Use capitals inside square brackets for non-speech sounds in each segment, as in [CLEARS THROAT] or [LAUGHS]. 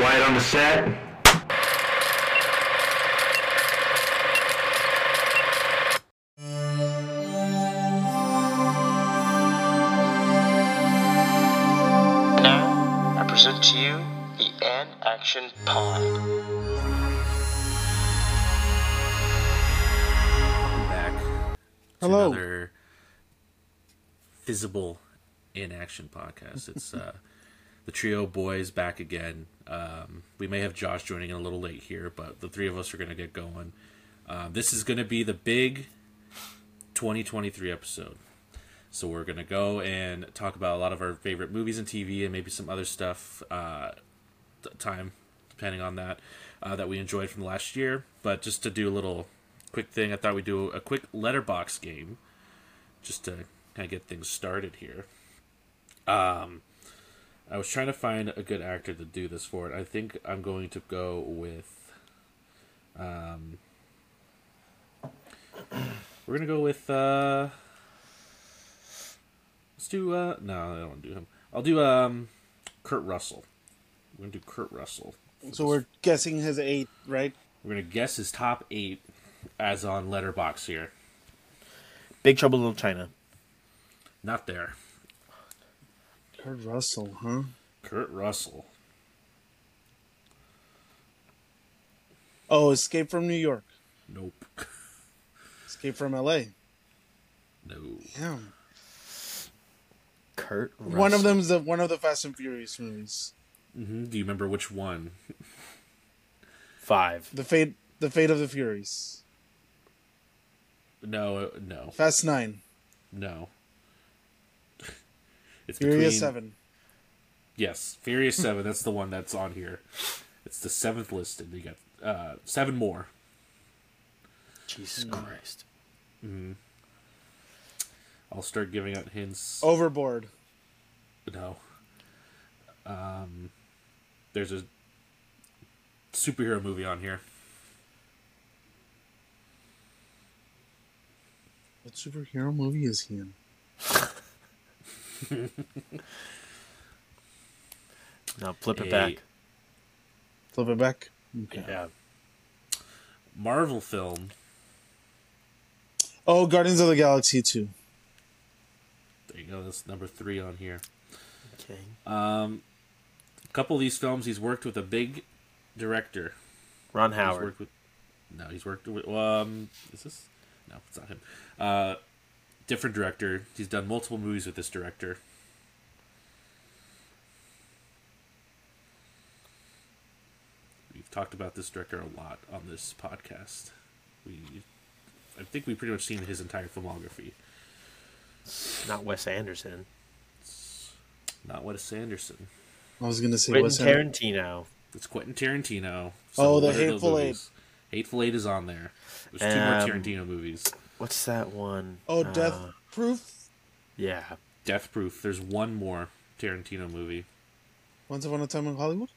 Quiet on the set. Now, I present to you the And Action Pod. Welcome back to Hello. another visible in action podcast. It's uh, the trio boys back again. Um, we may have Josh joining in a little late here, but the three of us are going to get going. Um, this is going to be the big 2023 episode. So we're going to go and talk about a lot of our favorite movies and TV and maybe some other stuff. Uh, time depending on that uh, that we enjoyed from last year. But just to do a little quick thing, I thought we'd do a quick letterbox game just to kind of get things started here. Um, I was trying to find a good actor to do this for it. I think I'm going to go with. Um, we're gonna go with. Uh, let's do. Uh, no, I don't want to do him. I'll do um, Kurt Russell. We're gonna do Kurt Russell. So we're guessing his eight, right? We're gonna guess his top eight as on letterbox here. Big Trouble in Little China. Not there. Kurt Russell, huh? Kurt Russell. Oh, Escape from New York. Nope. Escape from L.A. No. Yeah. Kurt. One of Russell. them's the one of the Fast and Furious movies. hmm Do you remember which one? Five. The fate, the fate of the Furies. No, uh, no, Fast Nine. no. It's Furious between- Seven. Yes, Furious [LAUGHS] Seven. That's the one that's on here. It's the seventh listed. You got uh, seven more. Jesus Hmm. Christ. I'll start giving out hints. Overboard. No. Um, there's a superhero movie on here. What superhero movie is he in? [LAUGHS] [LAUGHS] Now flip it A back. Flip it back. Okay. Yeah. Marvel film. Oh, Guardians of the Galaxy Two. There you go. That's number three on here. Okay. Um, a couple of these films, he's worked with a big director. Ron He's Howard. worked with. No, he's worked with. Um, is this? No, it's not him. Uh, different director. He's done multiple movies with this director. We've talked about this director a lot on this podcast. We, I think we've pretty much seen his entire filmography. Not Wes Anderson. Not Wes Anderson. I was gonna say Quentin what's Tarantino. It's Quentin Tarantino. Oh, the what are those Hateful Eight. movies? Hateful Eight is on there. There's two more Um, Tarantino movies. What's that one? Oh, Uh, Death Proof. Yeah. Death Proof. There's one more Tarantino movie, Once Upon a Time in Hollywood.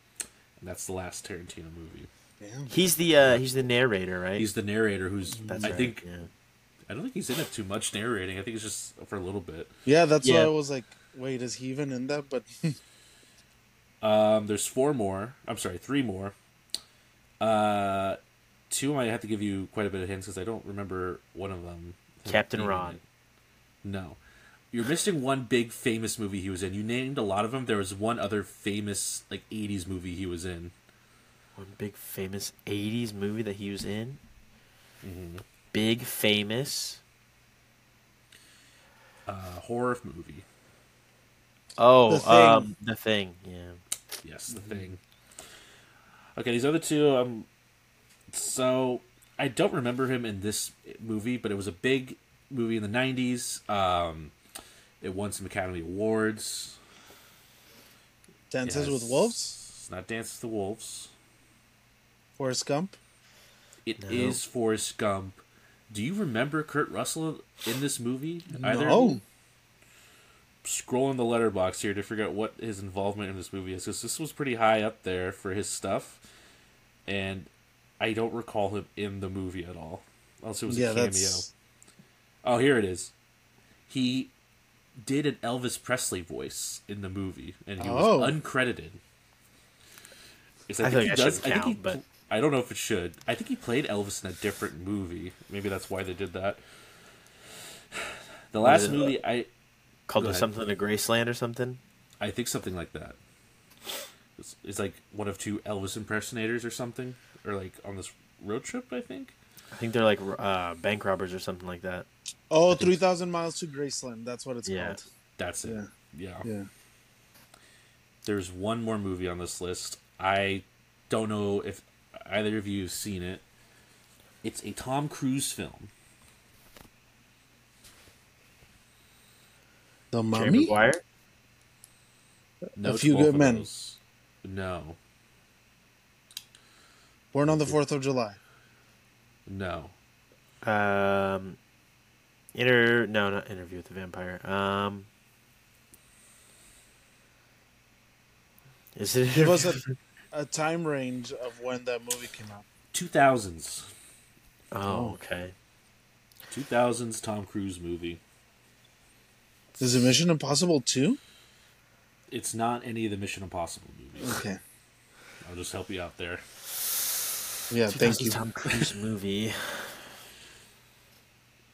and that's the last Tarantino movie. Damn. He's the uh he's the narrator, right? He's the narrator who's. That's I right, think. yeah. I don't think he's in it too much narrating. I think it's just for a little bit. Yeah, that's why Yeah. I was like, wait, is he even in that? But [LAUGHS] Um, there's four more. I'm sorry, three more. Uh, two I have to give you quite a bit of hints because I don't remember one of them. Captain Ron. it. No, you're missing one big famous movie he was in. You named a lot of them. There was one other famous like '80s movie he was in. One big famous '80s movie that he was in. Mm-hmm. Big famous. Uh, horror movie. Oh, The Thing. um, the thing. Yeah. Yes, the thing. Okay, these other two. Um, so I don't remember him in this movie, but it was a big movie in the '90s. Um, it won some Academy Awards. Dances Yes. with Wolves. It's not Dances with the Wolves. Forrest Gump. It is No. Forrest Gump. Do you remember Kurt Russell in this movie? Either of No. you? Scrolling the letterbox here to figure out what his involvement in this movie is, because this was pretty high up there for his stuff, and I don't recall him in the movie at all, unless it was yeah, a cameo. that's Oh, here it is. He did an Elvis Presley voice in the movie, and he Oh. was uncredited. Is I I, feel think he does. shouldn't I think he. but- I don't know if it should. I think he played Elvis in a different movie. Maybe that's why they did that. The last is it? Uh, movie, I Called it ahead. something to Graceland or something. I think something like that. It's, it's like one of two Elvis impersonators or something, or like on this road trip. I think. I think they're like uh, bank robbers or something like that. Oh, 3,000 miles to Graceland. That's what it's Yeah. called. That's it. Yeah. yeah. Yeah. There's one more movie on this list. I don't know if either of you have seen it. It's a Tom Cruise film. The Jerry Mummy? Maguire. No, A Few Good of Men. No, Born on the 4th of July. no. Um, inter no, not interview with the vampire. Um, is it? Give us a, a time range of when that movie came out. 2000s. oh, okay. 2000s Tom Cruise movie. Is it Mission Impossible 2? It's not any of the Mission Impossible movies. Okay. I'll just help you out there. Yeah, thank you. Tom Cruise movie. [SIGHS]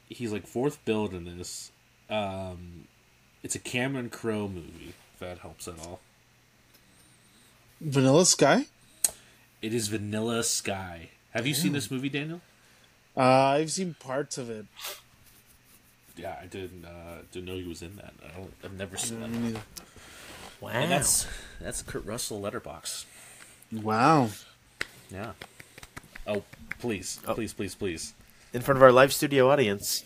He's like fourth billed in this. Um, it's a Cameron Crowe movie, if that helps at all. Vanilla Sky? It is Vanilla Sky. Have you seen this movie, Daniel? Uh, I've seen parts of it. Yeah, I didn't uh, didn't know he was in that. I don't. I've never seen Me that. neither. Wow. And that's that's Kurt Russell letterbox. Wow. Yeah. Oh, please, Oh. please, please, please. in front of our live studio audience.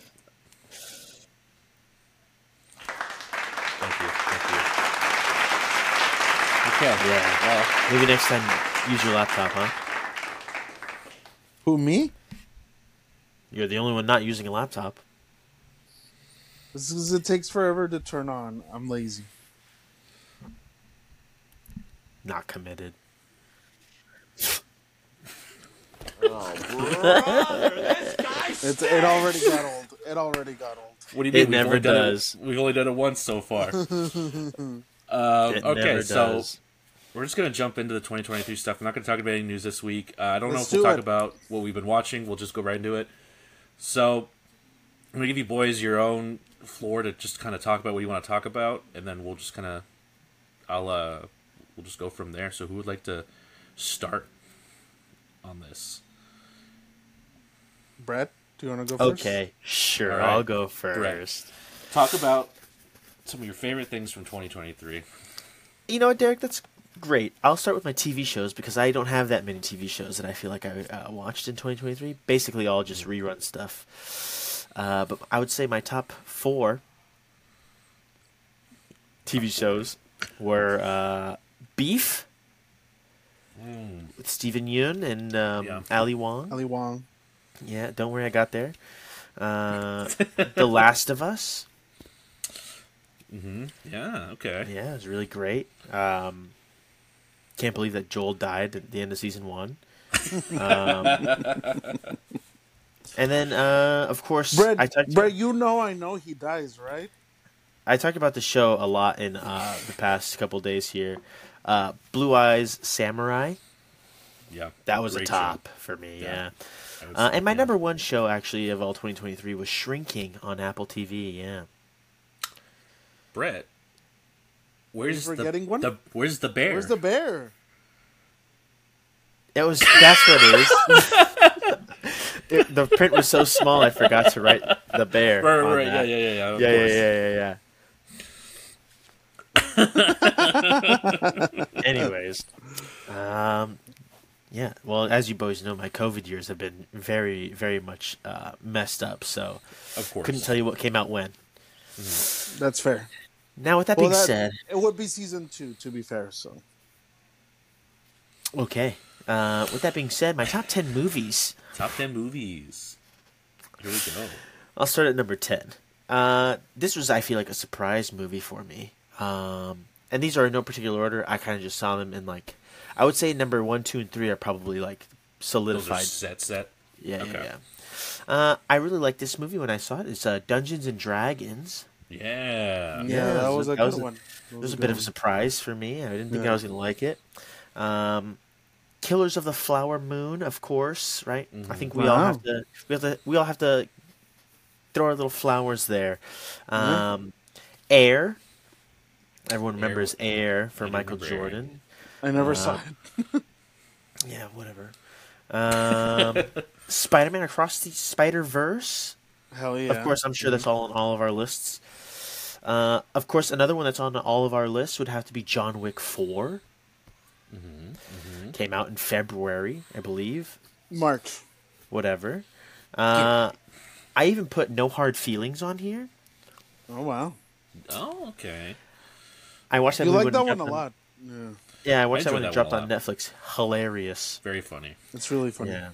Thank you, thank you. Okay. Yeah. Well, Maybe next time use your laptop, huh? Who, me? You're the only one not using a laptop. This is, it takes forever to turn on. I'm lazy. Not committed. It's, it already got old. It already got old. what do you It mean? We've never only does. It, we've only done it once so far. [LAUGHS] um, It okay, never so does. we're just gonna jump into the 2023 stuff. I'm not gonna talk about any news this week. Uh, I don't Let's know if we'll talk it. about what we've been watching. We'll just go right into it. So I'm gonna give you boys your own floor to just kind of talk about what you want to talk about, and then we'll just kind of, I'll uh, we'll just go from there. So who would like to start on this? Brett, do you want to go first? Okay, sure. All right. I'll go first. Talk about some of your favorite things from 2023. You know what, Derek? That's great. I'll start with my TV shows because I don't have that many TV shows that I feel like I uh, watched in 2023. Basically, all just rerun stuff. Uh, but I would say my top four TV shows were uh, Beef with Steven Yeun and um, Yeah. Ali Wong. Ali Wong. Yeah, don't worry, I got there. Uh, [LAUGHS] the Last of Us. Mm-hmm. Yeah. Okay. Yeah, it was really great. Um, can't believe that Joel died at the end of season one. Um, and then, uh, of course, Brett, I talked. Brett, you know I know he dies, right? I talked about the show a lot in uh, the past couple days here. Uh, Blue Eyes Samurai. Yeah. That was Great a show. top for me. Yeah. Yeah. I would Uh, and my yeah. number one show actually of all 2023 was Shrinking on Apple TV. Yeah. Brett. Where's the, forgetting one? the where's the bear? Where's the bear? It was. That's what it is. [LAUGHS] It- the print was so small, I forgot to write the bear. Right, on right, yeah, that. yeah, yeah, yeah. of yeah, yeah, yeah, yeah, yeah. [LAUGHS] Anyways, um, yeah. Well, as you boys know, my COVID years have been very, very much uh, messed up. So Of course. couldn't tell you what came out when. That's fair. Now, with that Well, being that, said, it would be season two, to be fair. So okay. Uh, with that being said, my top ten movies. Top ten movies. Here we go. I'll start at number 10. Uh, this was, I feel like, a surprise movie for me. Um, and these are in no particular order. I kind of just saw them in, like, I would say number 1, 2, and 3 are probably, like, Those are solidified. set set. Yeah, okay. yeah, yeah. Uh, I really liked this movie when I saw it. It's uh, Dungeons and Dragons. Yeah. yeah, that was a that good was a- one. That It was a good bit of a surprise for me. I didn't think Yeah. I was going to like it. Um, Killers of the Flower Moon, of course, right? I think we all have to we have to we all have to throw our little flowers there. Um, Air. Everyone remembers Air for Michael Jordan. Air. Jordan. I never Uh, saw it. [LAUGHS] Yeah, whatever. Um, [LAUGHS] Spider-Man Across the Spider-Verse. Hell yeah. Of course, I'm sure that's all on all of our lists. Uh, of course, another one that's on all of our lists would have to be John Wick 4. Came out in February, I believe. March. Whatever. Uh, I even put No Hard Feelings on here. Oh wow. Oh, okay. I watched that You movie like that one a lot. Yeah. Yeah, I watched I that when it dropped on. Netflix. Hilarious. Very funny. It's really funny. Yeah.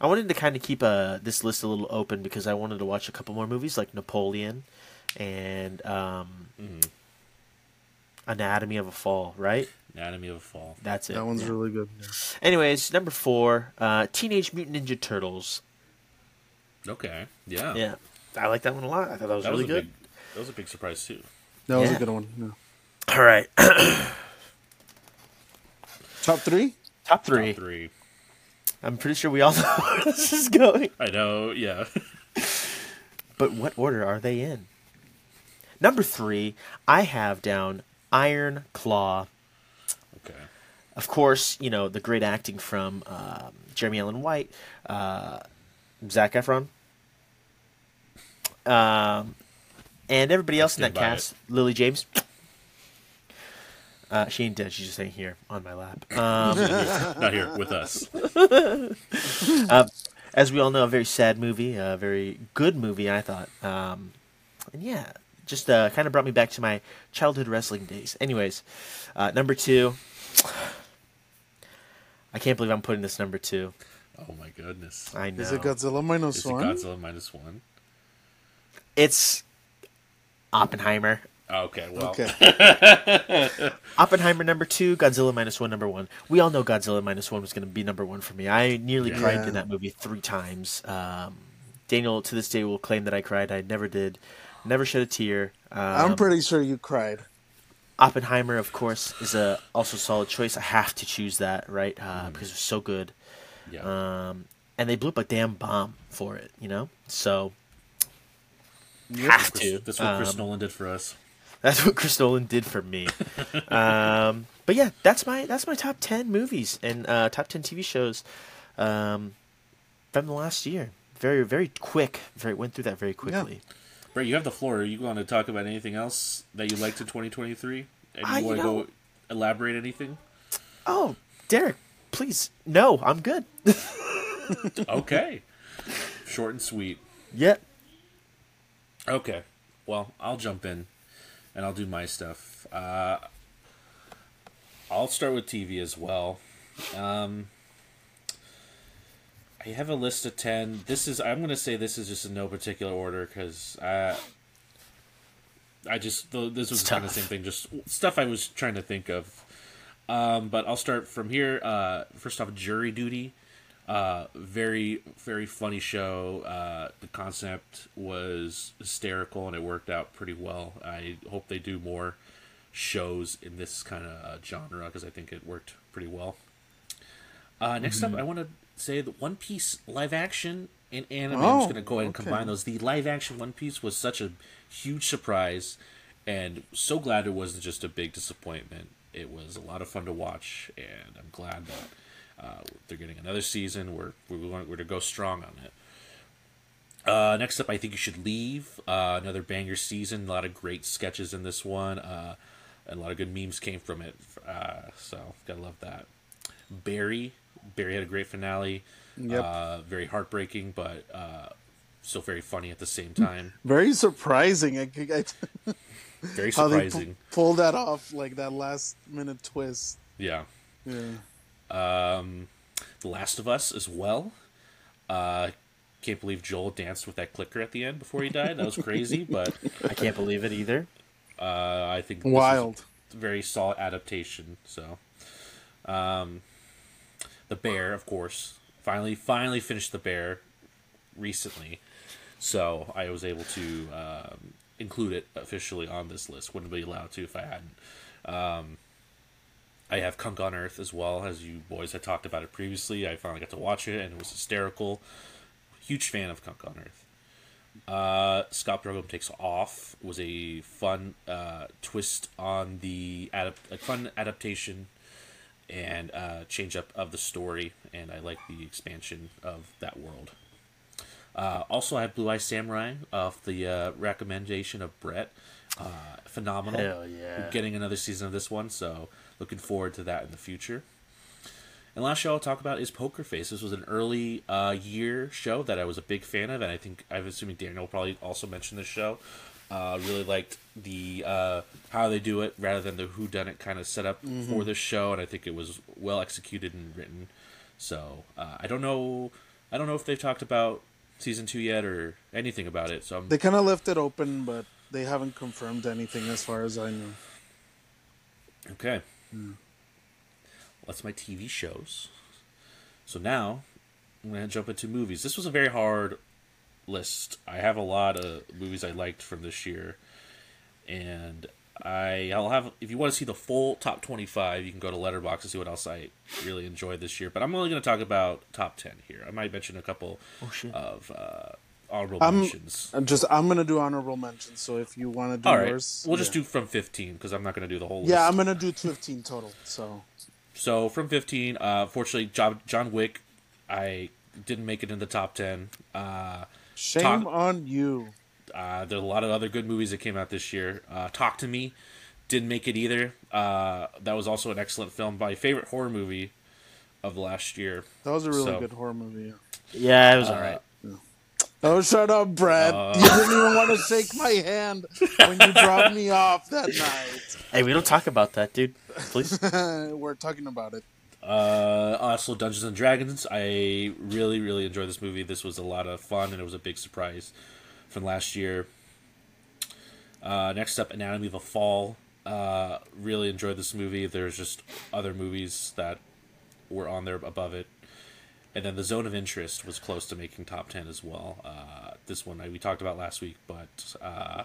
I wanted to kind of keep uh, this list a little open because I wanted to watch a couple more movies like Napoleon and um, Mm-hmm. Anatomy of a Fall, right? Anatomy of a Fall. That's it. That one's yeah. really good. Anyways, number four, uh, Teenage Mutant Ninja Turtles. Okay. Yeah. Yeah, I like that one a lot. I thought that was That really was good. big. That was a big surprise too. That was Yeah. a good one. Yeah. All right, [CLEARS THROAT] Top three? top three. Top three. I'm pretty sure we all [LAUGHS] know where this is going. I know. Yeah. But what order are they in? Number three, I have down Iron Claw. okay. Of course, you know the great acting from um, Jeremy Allen White, uh, Zac Efron, um, and everybody else in that stand by cast. Lily James. Uh, she ain't dead. She's just staying here on my lap. Um, [LAUGHS] Not here with us. [LAUGHS] as we all know, a very sad movie, a very good movie, I thought. Um, and yeah, just uh, kind of brought me back to my childhood wrestling days. Anyways, uh, number two. I can't believe I'm putting this number two. Oh my goodness. I know. Is it Godzilla minus Is it one? Godzilla minus one? It's Oppenheimer. Okay. Well. Okay. [LAUGHS] Oppenheimer number two, Godzilla minus one number one. We all know Godzilla minus one was going to be number one for me. I nearly Yeah. cried in that movie three times. Um, Daniel to this day will claim that I cried. I never did. Never shed a tear. Um, I'm pretty sure you cried. Oppenheimer, of course, is a also solid choice. I have to choose that, right? Uh, Because it's so good. Yeah. Um, and they blew up a damn bomb for it, you know. So Yep. have to. That's what Chris Um, Nolan did for us. That's what Chris Nolan did for me. [LAUGHS] um, but yeah, that's my that's my top ten movies and uh, top ten TV shows um, from the last year. Very very quick. Very went through that very quickly. Brett, you have the floor. Are you going to talk about anything else that you liked in 2023? And you you want to know- go elaborate anything? Oh, Derek, please. No, I'm good. [LAUGHS] Okay. Short and sweet. yeah. Okay. Well, I'll jump in and I'll do my stuff. Uh, I'll start with TV as well. Um, I have a list of 10. This is, I'm going to say this is just in no particular order because I, I just, th- this was kind of the same thing, just stuff I was trying to think of. Um, but I'll start from here. Uh, first off, Jury Duty. Uh, very, very funny show. Uh, the concept was hysterical and it worked out pretty well. I hope they do more shows in this kind of uh, genre because I think it worked pretty well. Uh, next up, I want to say the One Piece live action and anime. I'm Oh, just going to go ahead and okay. combine those. The live action One Piece was such a huge surprise, and so glad it wasn't just a big disappointment. It was a lot of fun to watch, and I'm glad that uh, they're getting another season. We're we're, going, we're to go strong on it. Uh, next up, I think you should leave. Uh, another banger season. A lot of great sketches in this one. Uh, and a lot of good memes came from it. Uh, so gotta love that. Barry. Barry had a great finale. Yep. Uh, very heartbreaking, but uh, still very funny at the same time. [LAUGHS] Very surprising. I, I, Very [LAUGHS] how they surprising. pulled that off, like that last minute twist. Yeah. Yeah. Um, The Last of Us as well. Uh, can't believe Joel danced with that clicker at the end before he died. That was crazy, [LAUGHS] but I can't believe it either. uh, I think this is Wild. a very solid adaptation. So, um, the Bear, of course, finally finally finished the Bear recently, so I was able to um, include it officially on this list. Wouldn't be allowed to if I hadn't. Um, I have Cunk on Earth as well, as you boys had talked about it previously. I finally got to watch it, and it was hysterical. Huge fan of Cunk on Earth. Uh, Scott Pilgrim Takes Off was a fun uh, twist on the adapt- a fun adaptation and uh, change up of the story, and I like the expansion of that world. Uh, also, I have Blue Eye Samurai off the uh, recommendation of Brett. Uh, phenomenal. Hell yeah. We're getting another season of this one, so looking forward to that in the future. And last show I'll talk about is Poker Face. This was an early uh, year show that I was a big fan of, and I think I'm assuming Daniel will probably also mentioned this show. Uh, really liked the uh, how they do it rather than the who done it kind of setup for this show, and I think it was well executed and written. So uh, I don't know, I don't know if they've talked about season two yet or anything about it. So I'm They kind of left it open, but they haven't confirmed anything as far as I know. Okay. That's my TV shows. So now I'm gonna jump into movies. This was a very hard list. I have a lot of movies I liked from this year, and I I'll have if you want to see the full top 25, you can go to Letterbox and see what else I really enjoyed this year. But I'm only gonna talk about top 10 here. I might mention a couple Oh, of uh, honorable I'm- mentions. I'm just I'm gonna do honorable mentions. So if you want to do All right, yours, we'll just do from 15 because I'm not gonna do the whole list. Yeah, I'm gonna do 15 total. So So from 15, uh, fortunately, John, John Wick, I didn't make it in the top 10. Uh, shame Talk- on you. uh, there are a lot of other good movies that came out this year. Uh, Talk to Me didn't make it either. Uh, that was also an excellent film. My favorite horror movie of last year. That was a really So- good horror movie. Yeah. Yeah, it was Uh, alright. Oh, shut up, Brad. you didn't even want to shake my hand when you dropped me [LAUGHS] off that night. Hey, we don't talk about that, dude. Please. [LAUGHS] We're talking about it. Uh, also, Dungeons and Dragons. I really, really enjoyed this movie. This was a lot of fun, and it was a big surprise from last year. Uh, next up, Anatomy of a Fall. Uh, really enjoyed this movie. There's just other movies that were on there above it. And then The Zone of Interest was close to making top 10 as well. Uh, this one I, we talked about last week, but uh,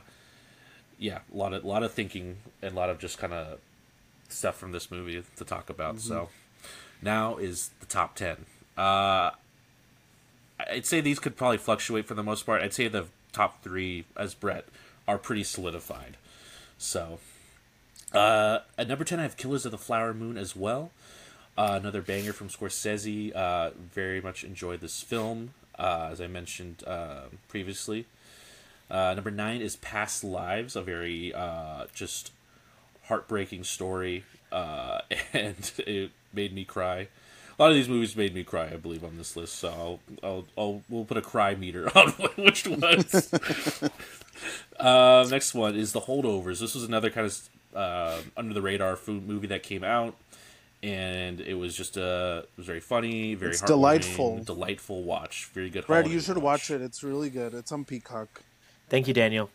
yeah, a lot of, lot of thinking and a lot of just kind of stuff from this movie to talk about. So now is the top 10. Uh, I'd say these could probably fluctuate for the most part. I'd say the top three, as Brett, are pretty solidified. So, uh, at number 10, I have Killers of the Flower Moon as well. Uh, another banger from Scorsese. Uh, very much enjoyed this film, uh, as I mentioned uh, previously. Uh, number nine is Past Lives, a very uh, just heartbreaking story, [LAUGHS] and it made me cry. A lot of these movies made me cry, I believe, on this list. So I'll, I'll, I'll we'll put a cry meter [LAUGHS] on which ones. [LAUGHS] next one is The Holdovers. This was another kind of under the radar food movie that came out, and it was just a it was very funny, very It's delightful. delightful watch. Very good. Brad, you should watch it. It's really good. It's on Peacock. Thank you, Daniel.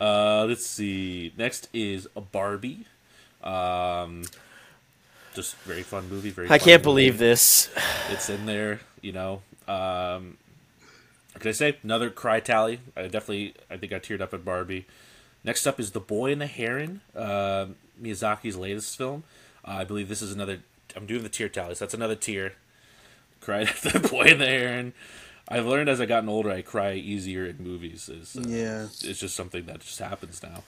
Uh, let's see. Next is a Barbie. Um, just very fun movie. Very. I fun can't movie. believe this. it's in there. You know. Um, what can I say? Another cry tally. I definitely. I think I teared up at Barbie. Next up is The Boy and the Heron. Uh, Miyazaki's latest film. Uh, I believe this is another. I'm doing the tear tallies. That's another tear. [LAUGHS] Cried at The Boy and the Heron. I've learned as I've gotten older, I cry easier in movies. Is uh, Yeah. it's just something that just happens now.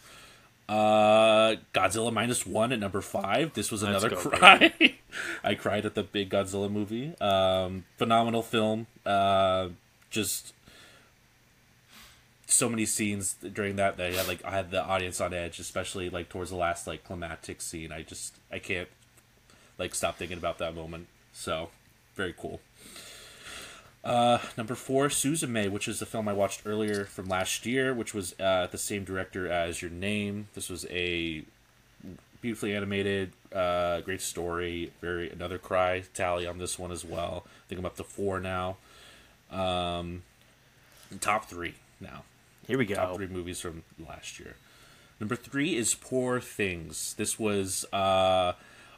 Uh, Godzilla minus one at number five. This was Let's another go, cry. [LAUGHS] I cried at the big Godzilla movie. Um, phenomenal film. Uh, just so many scenes during that that I had like I had the audience on edge, especially like towards the last like climactic scene. I just I can't like stop thinking about that moment. So very cool. Uh, number four, Suzume, which is a film I watched earlier from last year, which was uh, the same director as Your Name. This was a beautifully animated, uh, great story. Very another cry tally on this one as well. I think I'm up to four now. Um, top three now. Here we go. Top three movies from last year. Number three is Poor Things. This was uh,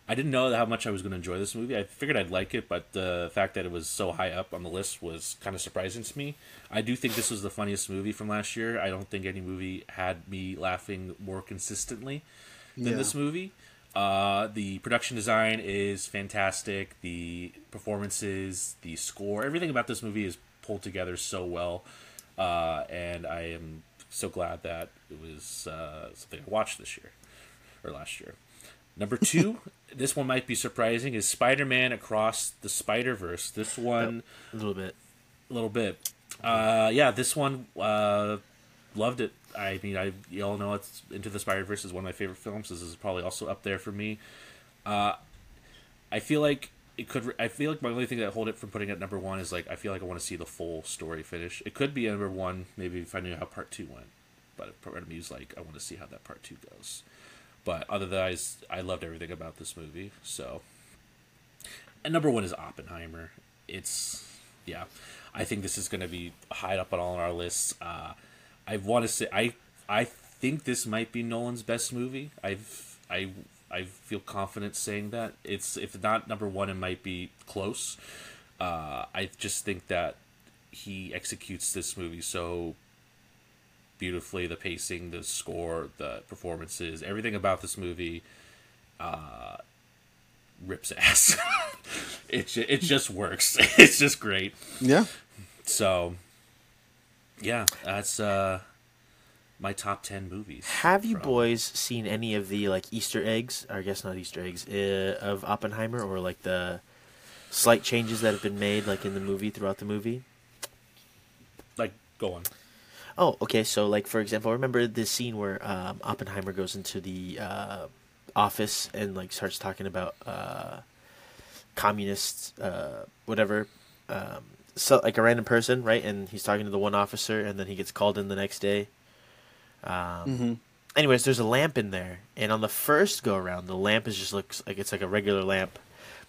I didn't know how much I was going to enjoy this movie. I figured I'd like it, but the fact that it was so high up on the list was kind of surprising to me. I do think this was the funniest movie from last year. I don't think any movie had me laughing more consistently. than Yeah. this movie. Uh, the production design is fantastic. The performances, the score, everything about this movie is pulled together so well. Uh, and I am so glad that it was uh, something I watched this year or last year. Number [LAUGHS] two, this one might be surprising, is Spider Man Across the Spider Verse. This one A little bit. a little bit. Uh, yeah, this one uh, loved it. I mean, I you all know it's Into the Spider Verse is one of my favorite films. This is probably also up there for me. Uh, I feel like it could. I feel like my only thing that hold it from putting it at number one is like I feel like I want to see the full story finish. It could be number one, maybe if I knew how part two went. But part of me is like I want to see how that part two goes. But otherwise, I loved everything about this movie. So, and number one is Oppenheimer. It's yeah, I think this is going to be high up on all our lists. Uh, I want to say I I think this might be Nolan's best movie. I've I I feel confident saying that it's if not number one, it might be close. Uh, I just think that he executes this movie so beautifully. The pacing, the score, the performances, everything about this movie uh, rips ass. [LAUGHS] it it just works. [LAUGHS] It's just great. Yeah. So, yeah, that's uh, my top ten movies. Have you from- boys seen any of the like Easter eggs? Or I guess not Easter eggs uh, of Oppenheimer, or like the slight changes that have been made, like in the movie throughout the movie. like go on? Oh, okay. So, like for example, remember the scene where um, Oppenheimer goes into the uh, office and like starts talking about uh, communists, uh, whatever. Um, so, like a random person, right? And he's talking to the one officer, and then he gets called in the next day. Um, Anyways, there's a lamp in there, and on the first go around, the lamp is just looks like it's like a regular lamp,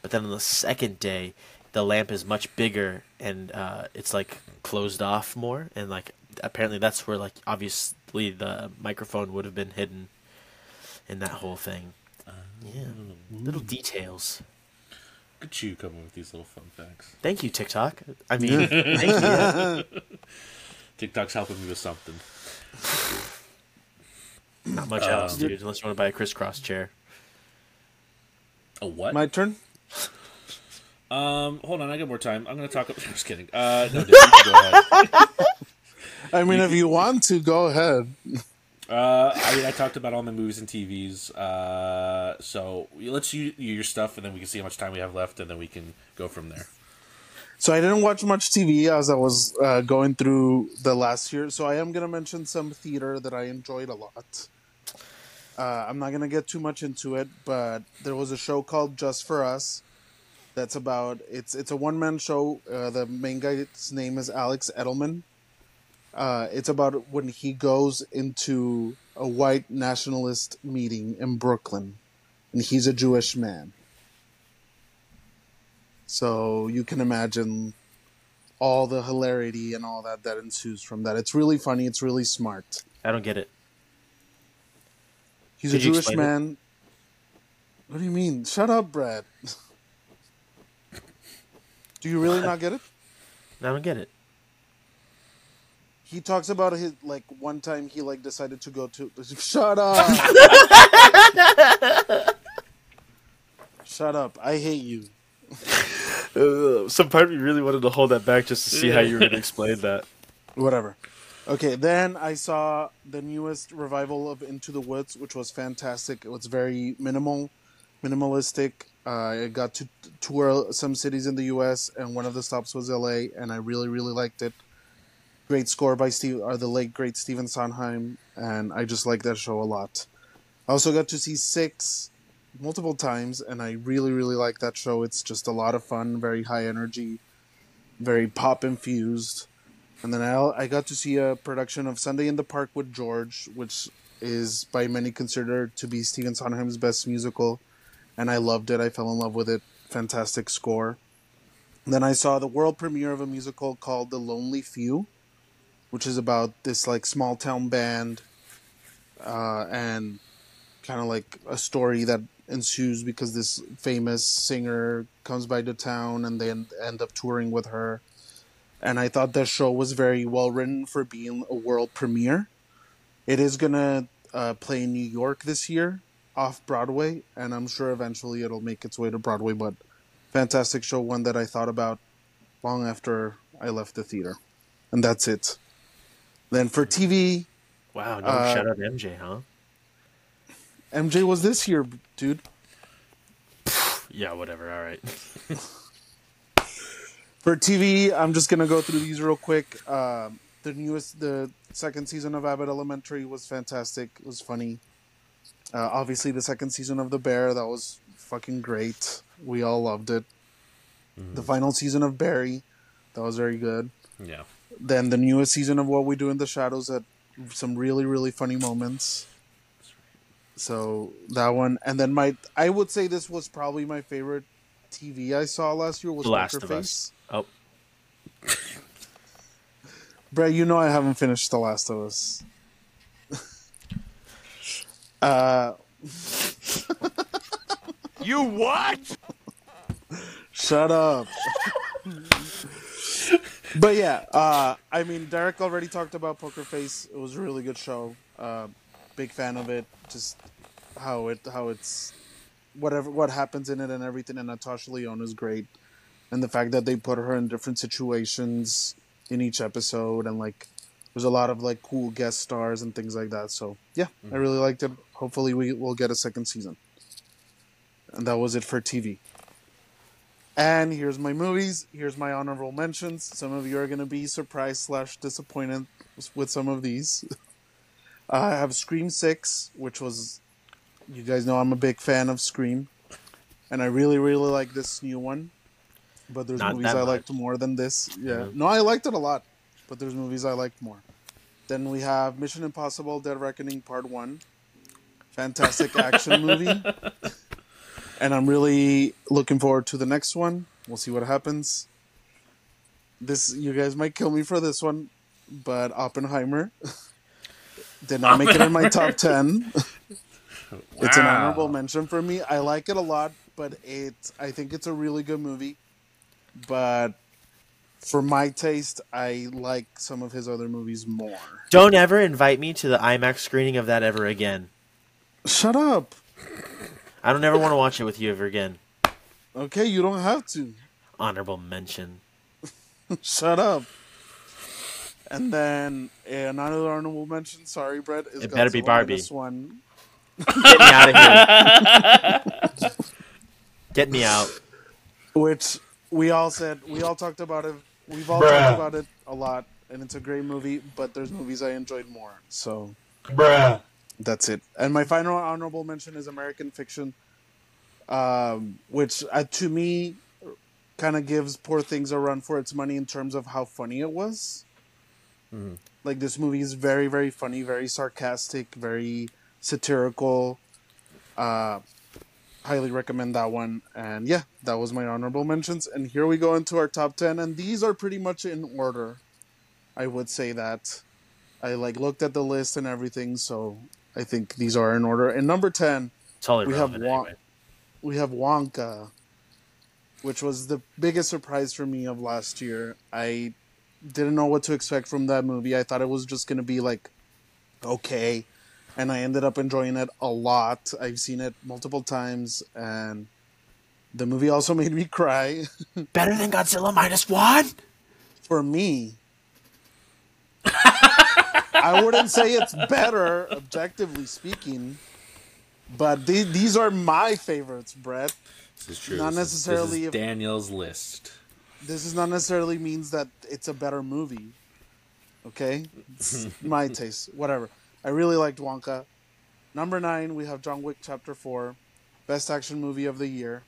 but then on the second day, the lamp is much bigger and uh, it's like closed off more, and like apparently that's where like obviously the microphone would have been hidden in that whole thing. Yeah, little details. Look at you coming with these little fun facts. Thank you, TikTok. I [LAUGHS] mean, thank you. TikTok's helping me with something. [LAUGHS] Not much else, dude, unless you want to buy a crisscross chair. A what? My turn. Um, hold on, I got more time. I'm gonna talk. Up [LAUGHS] just kidding. Uh, no, dude, you can go ahead. [LAUGHS] I mean, if you want to, go ahead. Uh, I mean, I talked about all my movies and TVs. Uh, so let's use your stuff, and then we can see how much time we have left, and then we can go from there. So I didn't watch much TV as I was uh, going through the last year. So I am gonna mention some theater that I enjoyed a lot. Uh, I'm not gonna get too much into it, but there was a show called Just for Us. That's about it's it's a one man show. Uh, the main guy's name is Alex Edelman. Uh, it's about when he goes into a white nationalist meeting in Brooklyn, and he's a Jewish man. So you can imagine all the hilarity and all that that ensues from that. It's really funny. It's really smart. I don't get it. He's Could a Jewish explain it? man. What do you mean? Shut up, Brad. [LAUGHS] do you really not get it? [LAUGHS] I don't get it. He talks about his like one time he like decided to go to. [LAUGHS] Shut up. Shut up. I hate you. Uh, some part of me really wanted to hold that back just to see how you were going to explain that. Whatever. Okay, then I saw the newest revival of Into the Woods, which was fantastic. It was very minimal, minimalistic. Uh, I got to tour some cities in the U.S., and one of the stops was L.A., and I really, really liked it. Great score by Steve, or the late great Stephen Sondheim, and I just like that show a lot. I also got to see Six multiple times, and I really, really like that show. It's just a lot of fun, very high energy, very pop infused. And then I, I got to see a production of Sunday in the Park with George, which is by many considered to be Stephen Sondheim's best musical. And I loved it. I fell in love with it. Fantastic score. Then I saw the world premiere of a musical called The Lonely Few, which is about this like small town band uh, and kind of like a story that ensues because this famous singer comes by the town and they end up touring with her and I thought the show was very well written for being a world premiere. It is gonna uh, play in New York this year, off Broadway, and I'm sure eventually it'll make its way to Broadway. But fantastic show, one that I thought about long after I left the theater, and that's it. Then for TV, Wow, no Uh, shout out to MJ, huh? MJ was this year, dude. Yeah, whatever. All right. [LAUGHS] For TV, I'm just gonna go through these real quick. Um, the newest, the second season of Abbott Elementary was fantastic. It was funny. Uh, obviously, the second season of The Bear that was fucking great. We all loved it. The final season of Barry, that was very good. Yeah. Then the newest season of What We Do in the Shadows had some really really funny moments. So that one, and then my I would say this was probably my favorite TV I saw last year was The Last Poker of Face. Us. Oh, [LAUGHS] Brett, you know I haven't finished The Last of Us. [LAUGHS] uh, [LAUGHS] You what? shut up. but yeah, uh, I mean, Derek already talked about Poker Face. It was a really good show. Uh, big fan of it. Just how it how it's whatever what happens in it and everything. And Natasha Lyonne is great, and the fact that they put her in different situations in each episode, and like there's a lot of like cool guest stars and things like that. So yeah, I mm-hmm. really liked it. Hopefully, we will get a second season. And that was it for TV. And here's my movies. Here's my honorable mentions. Some of you are going to be surprised slash disappointed with some of these. [LAUGHS] I have Scream Six, which was, you guys know I'm a big fan of Scream, and I really really like this new one. But there's Not movies I much. liked more than this. Yeah, Mhm. no, I liked it a lot, but there's movies I liked more. Then we have Mission Impossible: Dead Reckoning Part One, fantastic action [LAUGHS] movie, and I'm really looking forward to the next one. We'll see what happens. This you guys might kill me for this one, but Oppenheimer [LAUGHS] did not make it in my top ten. [LAUGHS] It's an honorable mention for me. I like it a lot, but it I think it's a really good movie. But for my taste, I like some of his other movies more. don't ever invite me to the IMAX screening of that ever again. Shut up. I don't ever want to watch it with you ever again. Okay, you don't have to. Honorable mention. [LAUGHS] Shut up. And then another honorable mention. Sorry, Brett. Is It better be Barbie. This One, Get me out of here. [LAUGHS] Get me out. which we all said we all talked about it. We've all Bruh. talked about it a lot, and it's a great movie. But there's movies I enjoyed more. So Bruh. That's it. And my final honorable mention is American Fiction, um, which uh, to me kind of gives Poor Things a run for its money in terms of how funny it was. Like this movie is very, very funny, very sarcastic, very satirical. Uh, highly recommend that one. And yeah, that was my honorable mentions. And here we go into our top ten, and these are pretty much in order. I would say that. I like looked at the list and everything, so I think these are in order. And number ten, It's all we have Won- anyway. we have Wonka, which was the biggest surprise for me of last year. I didn't know what to expect from that movie. I thought it was just gonna be like okay, and I ended up enjoying it a lot. I've seen it multiple times, and the movie also [LAUGHS] made me cry. [LAUGHS] Better than Godzilla minus one? for me. [LAUGHS] I wouldn't say it's better, objectively speaking, but the- these are my favorites, Brett. This is true. Not necessarily This is if- Daniel's list. This is not necessarily means that it's a better movie. Okay, it's my taste. Whatever. I really liked Wonka. Number nine, we have John Wick Chapter Four, best action movie of the year,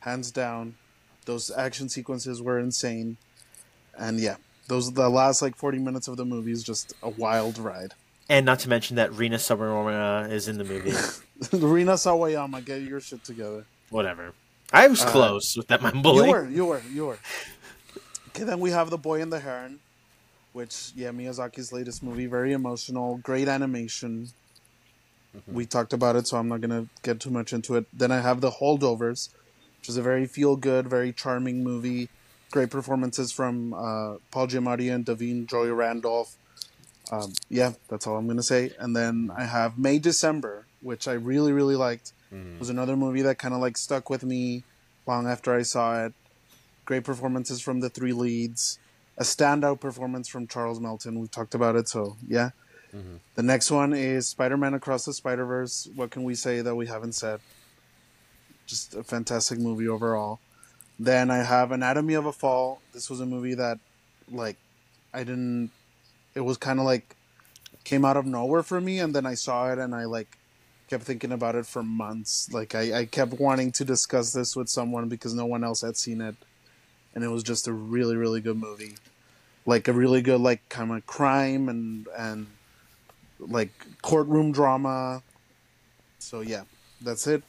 hands down. Those action sequences were insane, and yeah, those the last like forty minutes of the movie is just a wild ride. And not to mention that Rina Sawayama is in the movie. [LAUGHS] Rina Sawayama, get your shit together. Whatever. I was uh, close with that mumbling. You were, you were, you were. Okay, then we have The Boy and the Heron, which, yeah, Miyazaki's latest movie, very emotional, great animation. We talked about it, so I'm not going to get too much into it. Then I have The Holdovers, which is a very feel good, very charming movie. Great performances from uh, Paul Giamatti and Da'Vine Joy Randolph. Um, yeah, that's all I'm going to say. And then I have May December, which I really really liked. Mm. was another movie that kind of like stuck with me long after I saw it. Great performances from the three leads. A standout performance from Charles Melton. We've talked about it, so yeah. Mhm. The next one is Spider-Man Across the Spider-Verse. What can we say that we haven't said? Just a fantastic movie overall. Then I have Anatomy of a Fall. This was a movie that, like, I didn't. It was kind of like came out of nowhere for me, and then I saw it, and I like kept thinking about it for months. Like I, I kept wanting to discuss this with someone because no one else had seen it, and it was just a really really good movie, like a really good like kind of crime and and like courtroom drama. So yeah, that's it.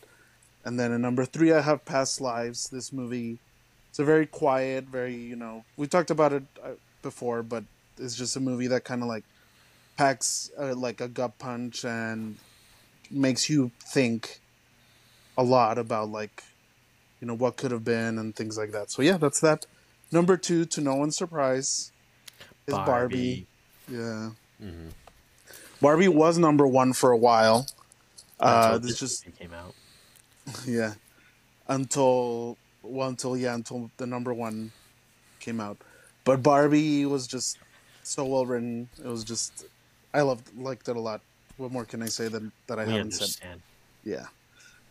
And then at number three, I have Past Lives. This movie, it's a very quiet, very you know we talked about it uh, before, but it's just a movie that kind of like packs uh, like a gut punch and makes you think a lot about like you know what could have been and things like that. So yeah, that's that. Number two, to no one's surprise, is Barbie. Yeah, Mm-hmm. Barbie was number one for a while. Uh, this just came out. [LAUGHS] yeah, until well, until yeah, until the number one came out. But Barbie was just so well written. It was just I loved liked it a lot. What more can I say than that I We haven't said? Yeah.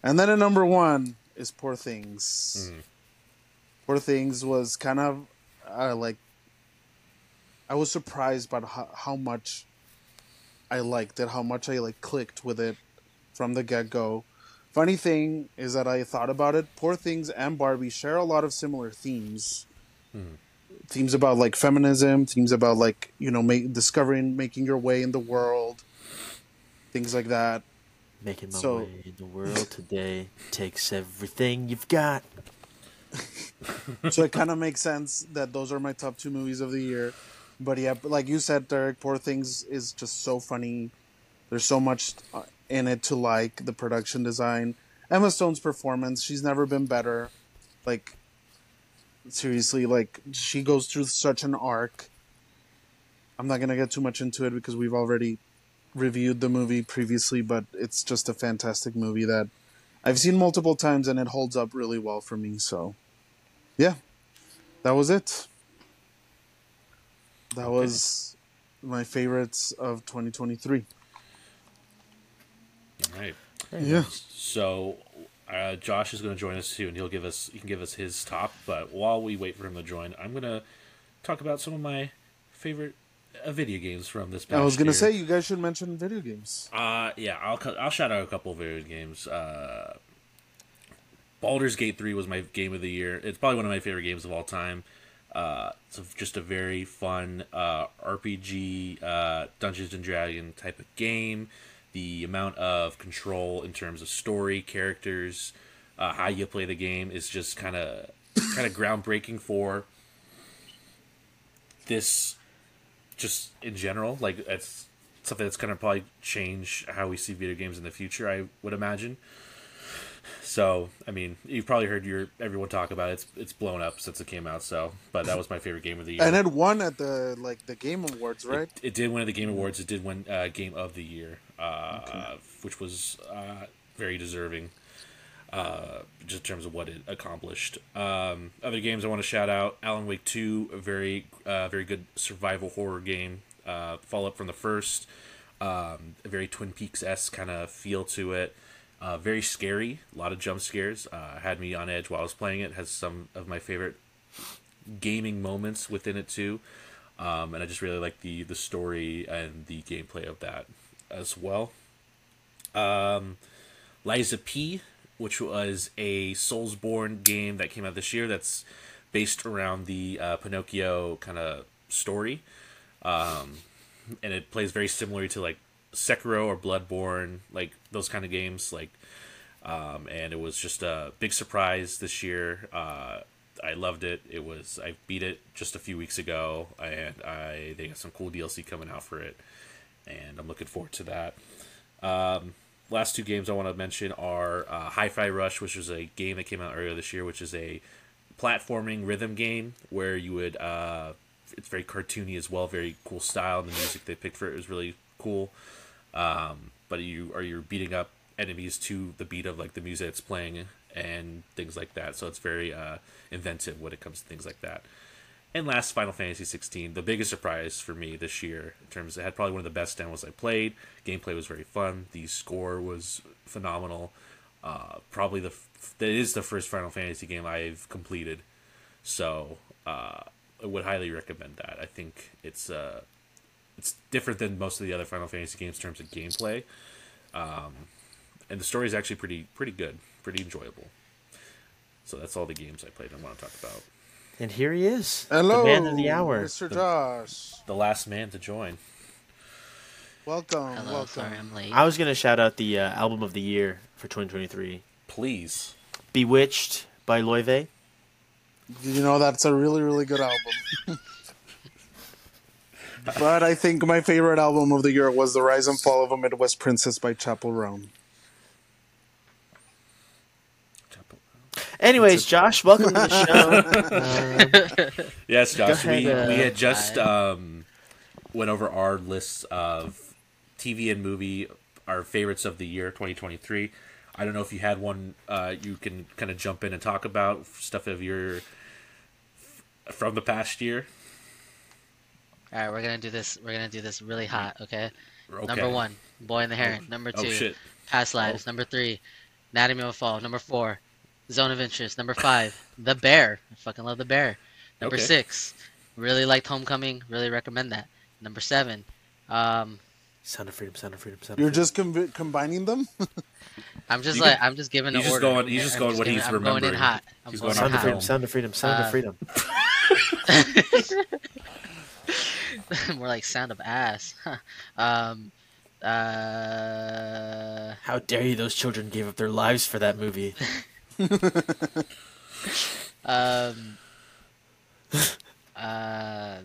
And then at number one is Poor Things. Mhm. Poor Things was kind of uh, like I was surprised by how, how much I liked it, how much I like clicked with it from the get go. Funny thing is that I thought about it. Poor Things and Barbie share a lot of similar themes. Mhm. Themes about like feminism, themes about like you know, make, discovering, making your way in the world, things like that. Making my So- way in the world today takes everything you've got. [LAUGHS] so it kind of makes sense that those are my top two movies of the year. But yeah, like you said, Derek, Poor Things is just so funny. There's so much uh, in it to like. The production design, Emma Stone's performance, she's never been better. Like, seriously, like she goes through such an arc. I'm not gonna get too much into it because we've already reviewed the movie previously, but it's just a fantastic movie that I've seen multiple times and it holds up really well for me. So, yeah, that was it. That Okay. was my favorites of 2023. All right. Yeah. So uh, Josh is going to join us too, and he'll give us he can give us his top. But while we wait for him to join, I'm going to talk about some of my favorite uh, video games from this. Past I was gonna year. say you guys should mention video games. Uh, yeah, I'll I'll shout out a couple of video games. Uh, Baldur's Gate Three was my game of the year. It's probably one of my favorite games of all time. Uh, it's just a very fun uh, RPG, uh, Dungeons and Dragon type of game. The amount of control in terms of story, characters, uh, how you play the game is just kind of kind of groundbreaking for this just in general like it's something that's going to probably change how we see video games in the future i would imagine. So i mean you've probably heard your everyone talk about it. It's it's blown up since it came out so but that was my favorite game of the year. And it won at the like the Game Awards, right? it, it did win at the game awards. It did win uh, game of the year uh, which was uh, very deserving uh, just in terms of what it accomplished. Um, other games I want to shout out: Alan Wake Two, a very uh, very good survival horror game. Uh, follow up from the first, um, a very Twin Peaks s kind of feel to it. Uh, very scary, a lot of jump scares. Uh, had me on edge while I was playing it. Has some of my favorite gaming moments within it too, um, and I just really like the the story and the gameplay of that as well. Um, Lies of P, which was a Soulsborne game that came out this year that's based around the uh, Pinocchio kind of story. Um, and it plays very similar to like Sekiro or Bloodborne, like those kind of games. Like, um, and it was just a big surprise this year. Uh, I loved it. It was I beat it just a few weeks ago, and I they got some cool DLC coming out for it, and I'm looking forward to that. Um, last two games I want to mention are uh, Hi-Fi Rush, which was a game that came out earlier this year, which is a platforming rhythm game where you would. Uh, it's very cartoony as well, very cool style. The music they picked for it was really cool. Um, but you are you're beating up enemies to the beat of like the music it's playing and things like that. So it's very uh, inventive when it comes to things like that. And last, Final Fantasy 16, the biggest surprise for me this year in terms it had probably one of the best demos I played. Gameplay was very fun. The score was phenomenal. Uh, probably the that is the first Final Fantasy game I've completed, so uh, I would highly recommend that. I think it's uh, it's different than most of the other Final Fantasy games in terms of gameplay, um, and the story is actually pretty pretty good, pretty enjoyable. So that's all the games I played. I want to talk about. And here he is, Hello, the man of the hour. Mr. Josh. The last man to join. Welcome, Hello, welcome. sorry I'm late. I was gonna shout out the uh, album of the year for 2023, Please. "Bewitched" by Laufey. Did you know that's a really, really good album? [LAUGHS] but I think my favorite album of the year was The Rise and Fall of a Midwest Princess by Chappell Roan. Anyways, Josh, welcome to the show. [LAUGHS] Yes, Josh. ahead, we, uh, we had just um, went over our lists of TV and movie, our favorites of the year 2023. I don't know if you had one uh, you can kind of jump in and talk about stuff of your from the past year. All right, we're gonna do this. We're gonna do this really hot. Okay. Okay. Number one, Boy in the Heron. Number Oh two, shit! Past Lives. Number three, Anatomy of a Fall. Number four, Zone of Interest. Number five, The Bear. I fucking love The Bear. Number Okay. six, really liked Homecoming. Really recommend that. Number seven, um, Sound of freedom, sound of freedom, sound of You're freedom. just combi- combining them? [LAUGHS] I'm just You like can- I'm just giving he's the just order. going- he's just I'm going what giving- he's I'm going in hot. I'm He's going, going in sound of freedom, sound of freedom, sound Uh, of freedom. [LAUGHS] More like sound of ass. [LAUGHS] Um, uh, How dare you? Those children gave up their lives for that movie. Um, uh,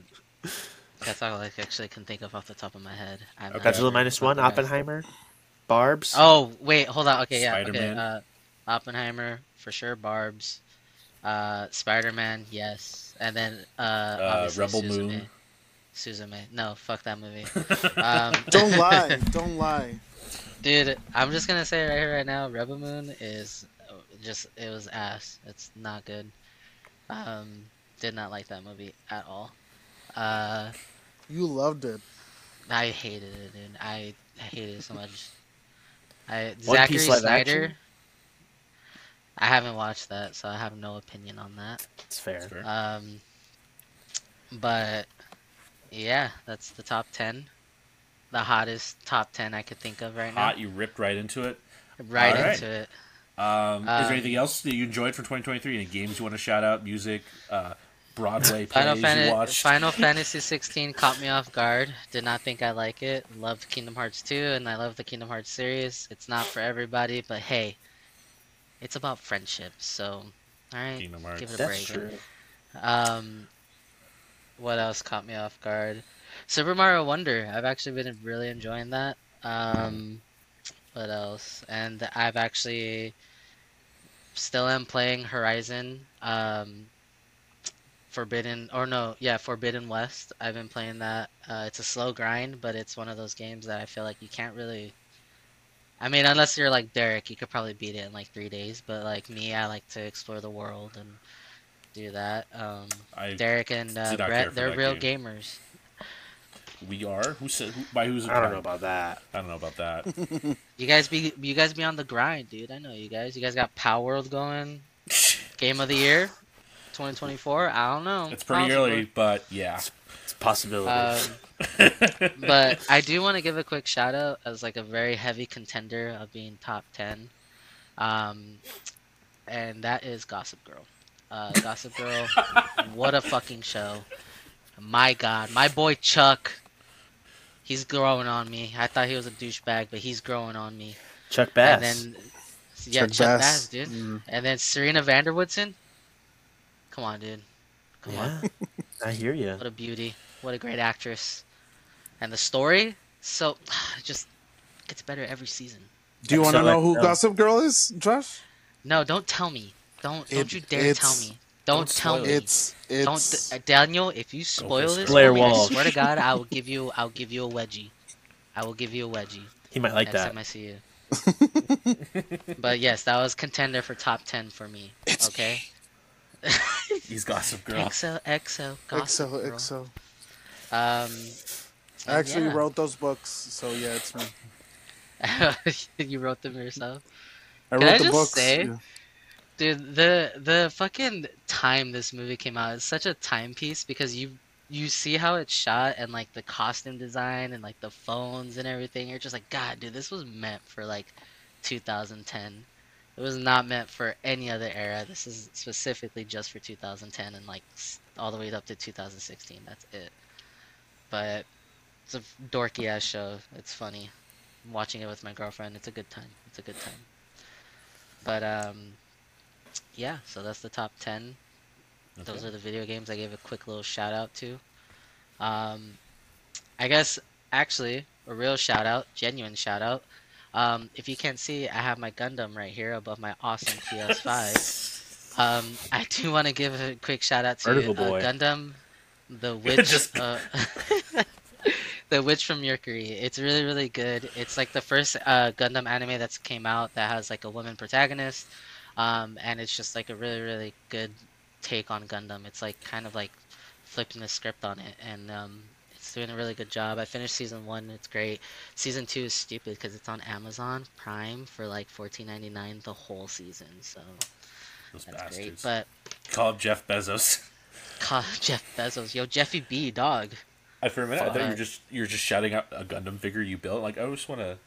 that's all I actually can think of off the top of my head. I'm not Godzilla sure minus about one. Oppenheimer, Barb's. Oh wait, hold on. Okay, yeah, okay. Spider-Man. Uh, Oppenheimer for sure. Barb's, uh, Spider-Man, yes, and then uh, obviously Rebel Suzume. Moon. Suzume. No, fuck that movie. [LAUGHS] um, [LAUGHS] Don't lie. [LAUGHS] Don't lie. Dude, I'm just gonna say right here, right now, Rebel Moon is uh, just it was ass. It's not good. Um, did not like that movie at all. Uh, You loved it. I hated it, dude. I hated it so much. I One Zachary Piece live Snyder. action? I haven't watched that, so I have no opinion on that. It's fair. Fair. Um, but yeah, that's the top ten. The hottest top ten I could think of right now. Hot, you ripped right into it. now. Right Alright. into it. Um, is Um, there anything else that you enjoyed for 2023? Any games you want to shout out? Music, uh, Broadway [LAUGHS] Final, plays you Fan- watched? Final [LAUGHS] Fantasy 16 caught me off guard. Did not think I like it. Loved Kingdom Hearts 2, and I love the Kingdom Hearts series. It's not for everybody, but hey, it's about friendship. So, all right, Kingdom Hearts. give it a That's break. true. Um, what else caught me off guard? Super Mario Wonder. I've actually been really enjoying that. Um, what else? And I've actually still am playing Horizon. Um, Forbidden or no, yeah, Forbidden West. I've been playing that. Uh, it's a slow grind, but it's one of those games that I feel like you can't really. I mean, unless you're like Derek, you could probably beat it in like three days. But like me, I like to explore the world and do that. Um, I, Derek and uh, did not care Brett, they're real game. gamers. We are. Who said? Who, by who's? I don't know about that. I don't know about that. [LAUGHS] You guys be you guys be on the grind, dude. I know you guys. You guys got Palworld going. Game of the year, 2024. I don't know. it's pretty Possible. early, but yeah. It's a possibility. Um, [LAUGHS] but I do want to give a quick shout out as like a very heavy contender of being top 10. Um, and that is Gossip Girl. Uh, Gossip Girl, [LAUGHS] what a fucking show. My god, my boy Chuck, he's growing on me. I thought he was a douchebag, but he's growing on me. Chuck Bass. And then, yeah, Chuck Chuck, Bass. Bass, dude. Mm. And then Serena van der Woodsen. Come on, dude. Come on. I hear you. What a beauty. What a great actress. And the story, so [SIGHS] it just gets better every season. Do you want to So, know like, who um, Gossip Girl is, Josh? No, don't tell me. Don't don't you dare tell me. Don't, Don't tell me. It's it's Don't uh, Daniel, if you spoil this Blair for me, I swear to [LAUGHS] God, I will give you I'll give you a wedgie. I will give you a wedgie He might like next that. time I see you. [LAUGHS] but yes, that was contender for top ten for me. okay. [LAUGHS] He's Gossip Girl. EXO, EXO, Gossip Exo, Girl. Exo. Um, I actually yeah. wrote those books, so yeah, it's me. you wrote them yourself, I Can wrote I the just books. say- yeah. Dude. The the fucking time this movie came out is such a timepiece because you you see how it's shot and like the costume design and like the phones and everything. You're just like, God, dude, this was meant for like 2010. It was not meant for any other era. This is specifically just for 2010 and like all the way up to 2016. That's it. But it's a dorky ass show. It's funny. I'm watching it with my girlfriend. It's a good time. It's a good time. But um, yeah. So that's the top 10. Those are the video games I gave a quick little shout out to. Um, I guess actually a real shout out, genuine shout out. Um, if you can't see, I have my Gundam right here above my awesome PS5. [LAUGHS] Um, I do want to give a quick shout out to uh. Gundam, the [LAUGHS] witch, Just- uh, [LAUGHS] the witch from Mercury. It's really really good. It's like the first uh, Gundam anime that's came out that has like a woman protagonist, um, and it's just like a really really good take on Gundam. It's like kind of like flipping the script on it, and um, it's doing a really good job. I finished season one; it's great. Season two is stupid because it's on Amazon Prime for like fourteen ninety nine the whole season. So Those that's great. But Call Jeff Bezos. [LAUGHS] call Jeff Bezos, yo, Jeffy B, dog. I for a minute I thought you were Fuck. just you were just shouting out a Gundam figure you built. Like I just want to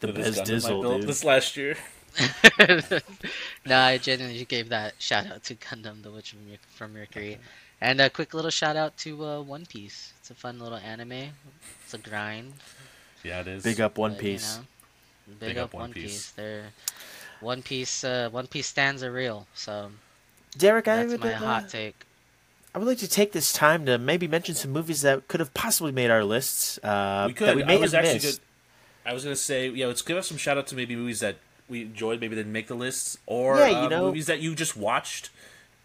The this Bez Gundam I Dizzle, built dude. this last year. [LAUGHS] no, I genuinely gave that shout out to Gundam, the Witch from Mer- Mercury, and a quick little shout out to uh, One Piece. It's a fun little anime. It's a grind. Yeah, it is. Big up One but, you Piece. know, big, up, One Piece. They're One Piece. Uh, One Piece stands are real. So Derek, I that's would, my uh, hot take. I would like to take this time to maybe mention some movies that could have possibly made our lists. Uh, we could. That we may I was have actually missed. good. I was gonna say, yeah, let's give us some shout out to maybe movies that we enjoyed, maybe didn't make the lists, or Yeah, you uh, know- movies that you just watched,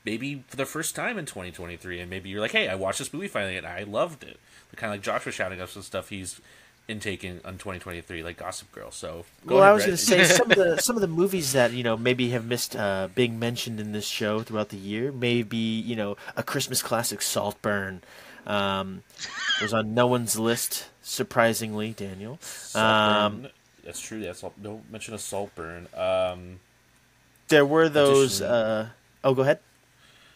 maybe for the first time in 2023, and maybe you're like, hey, I watched this movie finally and I loved it. Kind of like Josh was shouting out some stuff he's intaking on 2023, like Gossip Girl. So, go well, I was going to say some of the [LAUGHS] some of the movies that you know maybe have missed uh, being mentioned in this show throughout the year. Maybe you know a Christmas classic, Saltburn, um, was on no one's list. Surprisingly, Daniel. Um. That's true. That's all, don't mention a Saltburn. Um, there were those. Uh, oh, go ahead.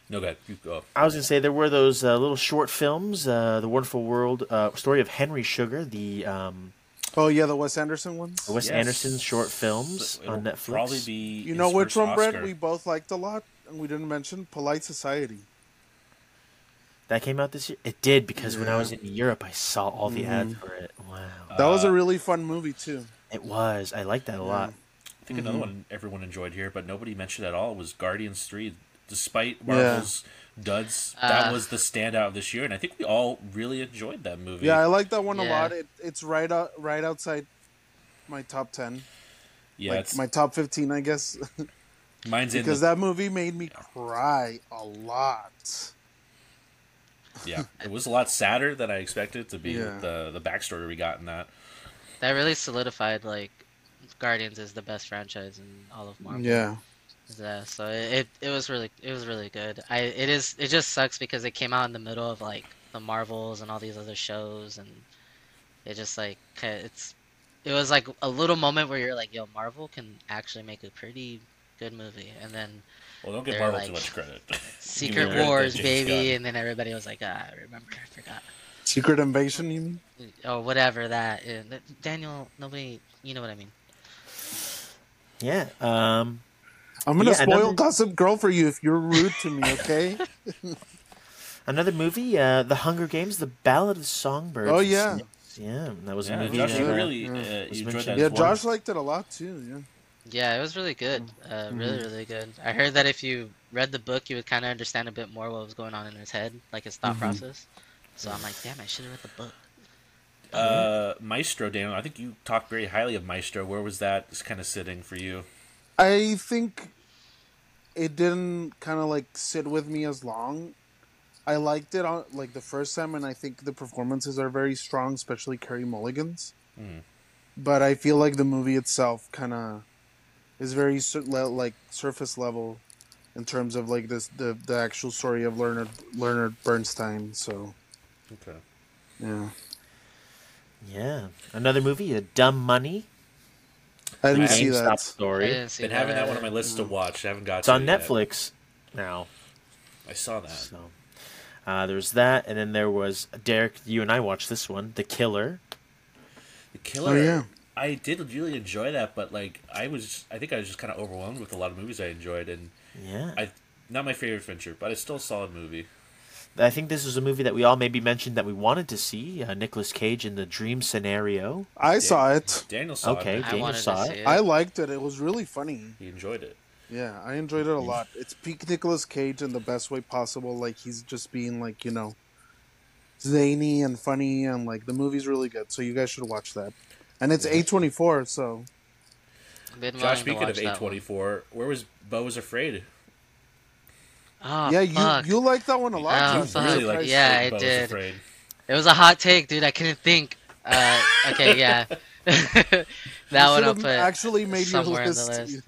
no, go ahead. You go. I was going to say there were those uh, little short films, uh, the Wonderful World uh, story of Henry Sugar, the um, Oh yeah, the Wes Anderson ones. Wes Yes. Anderson short films It'll on Netflix. Probably be. You know which one, Brett? We both liked a lot, and we didn't mention Polite Society. That came out this year. It did because when I was in Europe, I saw all the ads Mm-hmm. for it. Wow, That was Uh, a really fun movie too. It was. I liked that a lot. I think Mm-hmm. another one everyone enjoyed here, but nobody mentioned at all was Guardians Three. Despite Marvel's duds, that Uh. was the standout of this year, and I think we all really enjoyed that movie. Yeah, I like that one a lot. It, it's right out, right outside my top ten, yeah, like it's, my top fifteen, I guess, [LAUGHS] mine's in because the, that movie made me cry a lot. yeah. It was a lot sadder than I expected it to be. Yeah. With the the backstory we got in that. That really solidified like Guardians is the best franchise in all of Marvel. Yeah, Yeah, so it, it it was really it was really good. I it is it just sucks because it came out in the middle of like the Marvels and all these other shows and it just like it's it was like a little moment where you're like, yo, Marvel can actually make a pretty good movie, and then Well, don't give Marvel like- too much credit. [LAUGHS] Secret Wars, baby, Gunn. and then everybody was like, ah, I remember, I forgot, Secret Invasion. You mean? or whatever that. Daniel, nobody, you know what I mean. Yeah. Um, I'm gonna Yeah, spoil another- Gossip Girl for you if you're rude to me. Okay? [LAUGHS] another movie, uh, The Hunger Games, The Ballad of Songbirds. Oh, yeah. Yeah, that was a movie. Josh, that, uh, really yeah. uh, enjoyed mentioned. that. yeah, well. Josh liked it a lot too. Yeah. Yeah, it was really good. Uh, really, really good. I heard that if you read the book, you would kind of understand a bit more what was going on in his head, like his thought process. So I'm like, damn, I should have read the book. Uh, Maestro, Daniel. I think you talked very highly of Maestro. Where was that kind of sitting for you? I think it didn't kind of like sit with me as long. I liked it on like the first time, and I think the performances are very strong, especially Carey Mulligan's. but I feel like the movie itself kind of is very sur- le- like surface level in terms of like this the the actual story of Leonard Leonard Bernstein. So Okay. yeah, Yeah. Another movie, a Dumb Money. I didn't see that. I story. didn't see Been having that one on my list to watch. I haven't got. It's to on it yet. Netflix now. I saw that. So uh, there's that, and then there was Derek. You and I watched this one, The Killer. The Killer. Oh, yeah. I did really enjoy that, but like I was, I think I was just kind of overwhelmed with a lot of movies I enjoyed, and Yeah. I not my favorite Fincher, but it's still a solid movie. I think this was a movie that we all maybe mentioned that we wanted to see. Uh, Nicolas Cage in the Dream Scenario. I saw it. Daniel saw Okay. it. I Daniel wanted saw it. it. I liked it. It was really funny. He enjoyed it. Yeah, I enjoyed it a lot. It's peak Nicolas Cage in the best way possible. Like he's just being like you know, zany and funny, and like the movie's really good. So you guys should watch that. And it's A twenty four, so Josh, speaking of A twenty four, where was Beau was afraid? Oh, yeah, you fuck. you like that one a lot. Oh, Josh. fuck. Really like surprised. Yeah, I did. Was afraid. It was a hot take, dude. I couldn't think. Uh, okay, yeah. [LAUGHS] [LAUGHS] that You one I'll should've put actually made your somewhere in the list. list.